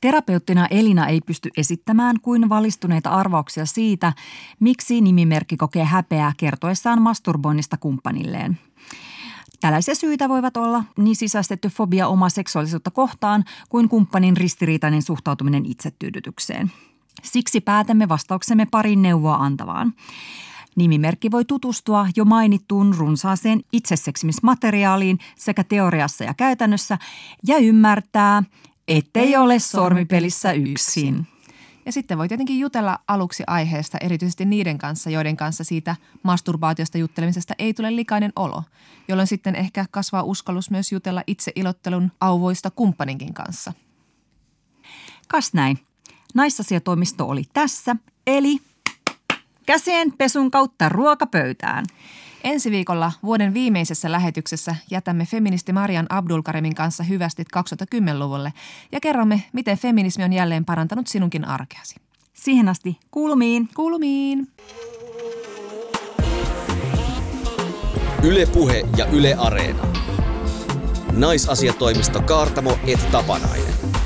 Terapeuttina Elina ei pysty esittämään kuin valistuneita arvauksia siitä, miksi nimimerkki kokee häpeää kertoessaan masturboinnista kumppanilleen. Tällaisia syitä voivat olla niin sisäistetty fobia omaa seksuaalisuutta kohtaan kuin kumppanin ristiriitainen suhtautuminen itsetyydytykseen. Siksi päätämme vastauksemme parin neuvoa antavaan. Nimimerkki voi tutustua jo mainittuun runsaaseen itseseksimismateriaaliin sekä teoriassa ja käytännössä ja ymmärtää, ettei ole sormipelissä yksin. Ja sitten voi tietenkin jutella aluksi aiheesta, erityisesti niiden kanssa, joiden kanssa siitä masturbaatiosta juttelemisesta ei tule likainen olo, jolloin sitten ehkä kasvaa uskallus myös jutella itse ilottelun auvoista kumppaninkin kanssa. Kas näin. Naisasiatoimisto oli tässä, eli käsien pesun kautta ruokapöytään – Ensi viikolla vuoden viimeisessä lähetyksessä jätämme feministi Marian Abdulkarimin kanssa hyvästit 2010-luvulle ja kerromme, miten feminismi on jälleen parantanut sinunkin arkeasi. Siihen asti kuulumiin. Kuulumiin. Yle Puhe ja Yle Areena. Naisasiatoimisto Kaartamo et Tapanainen.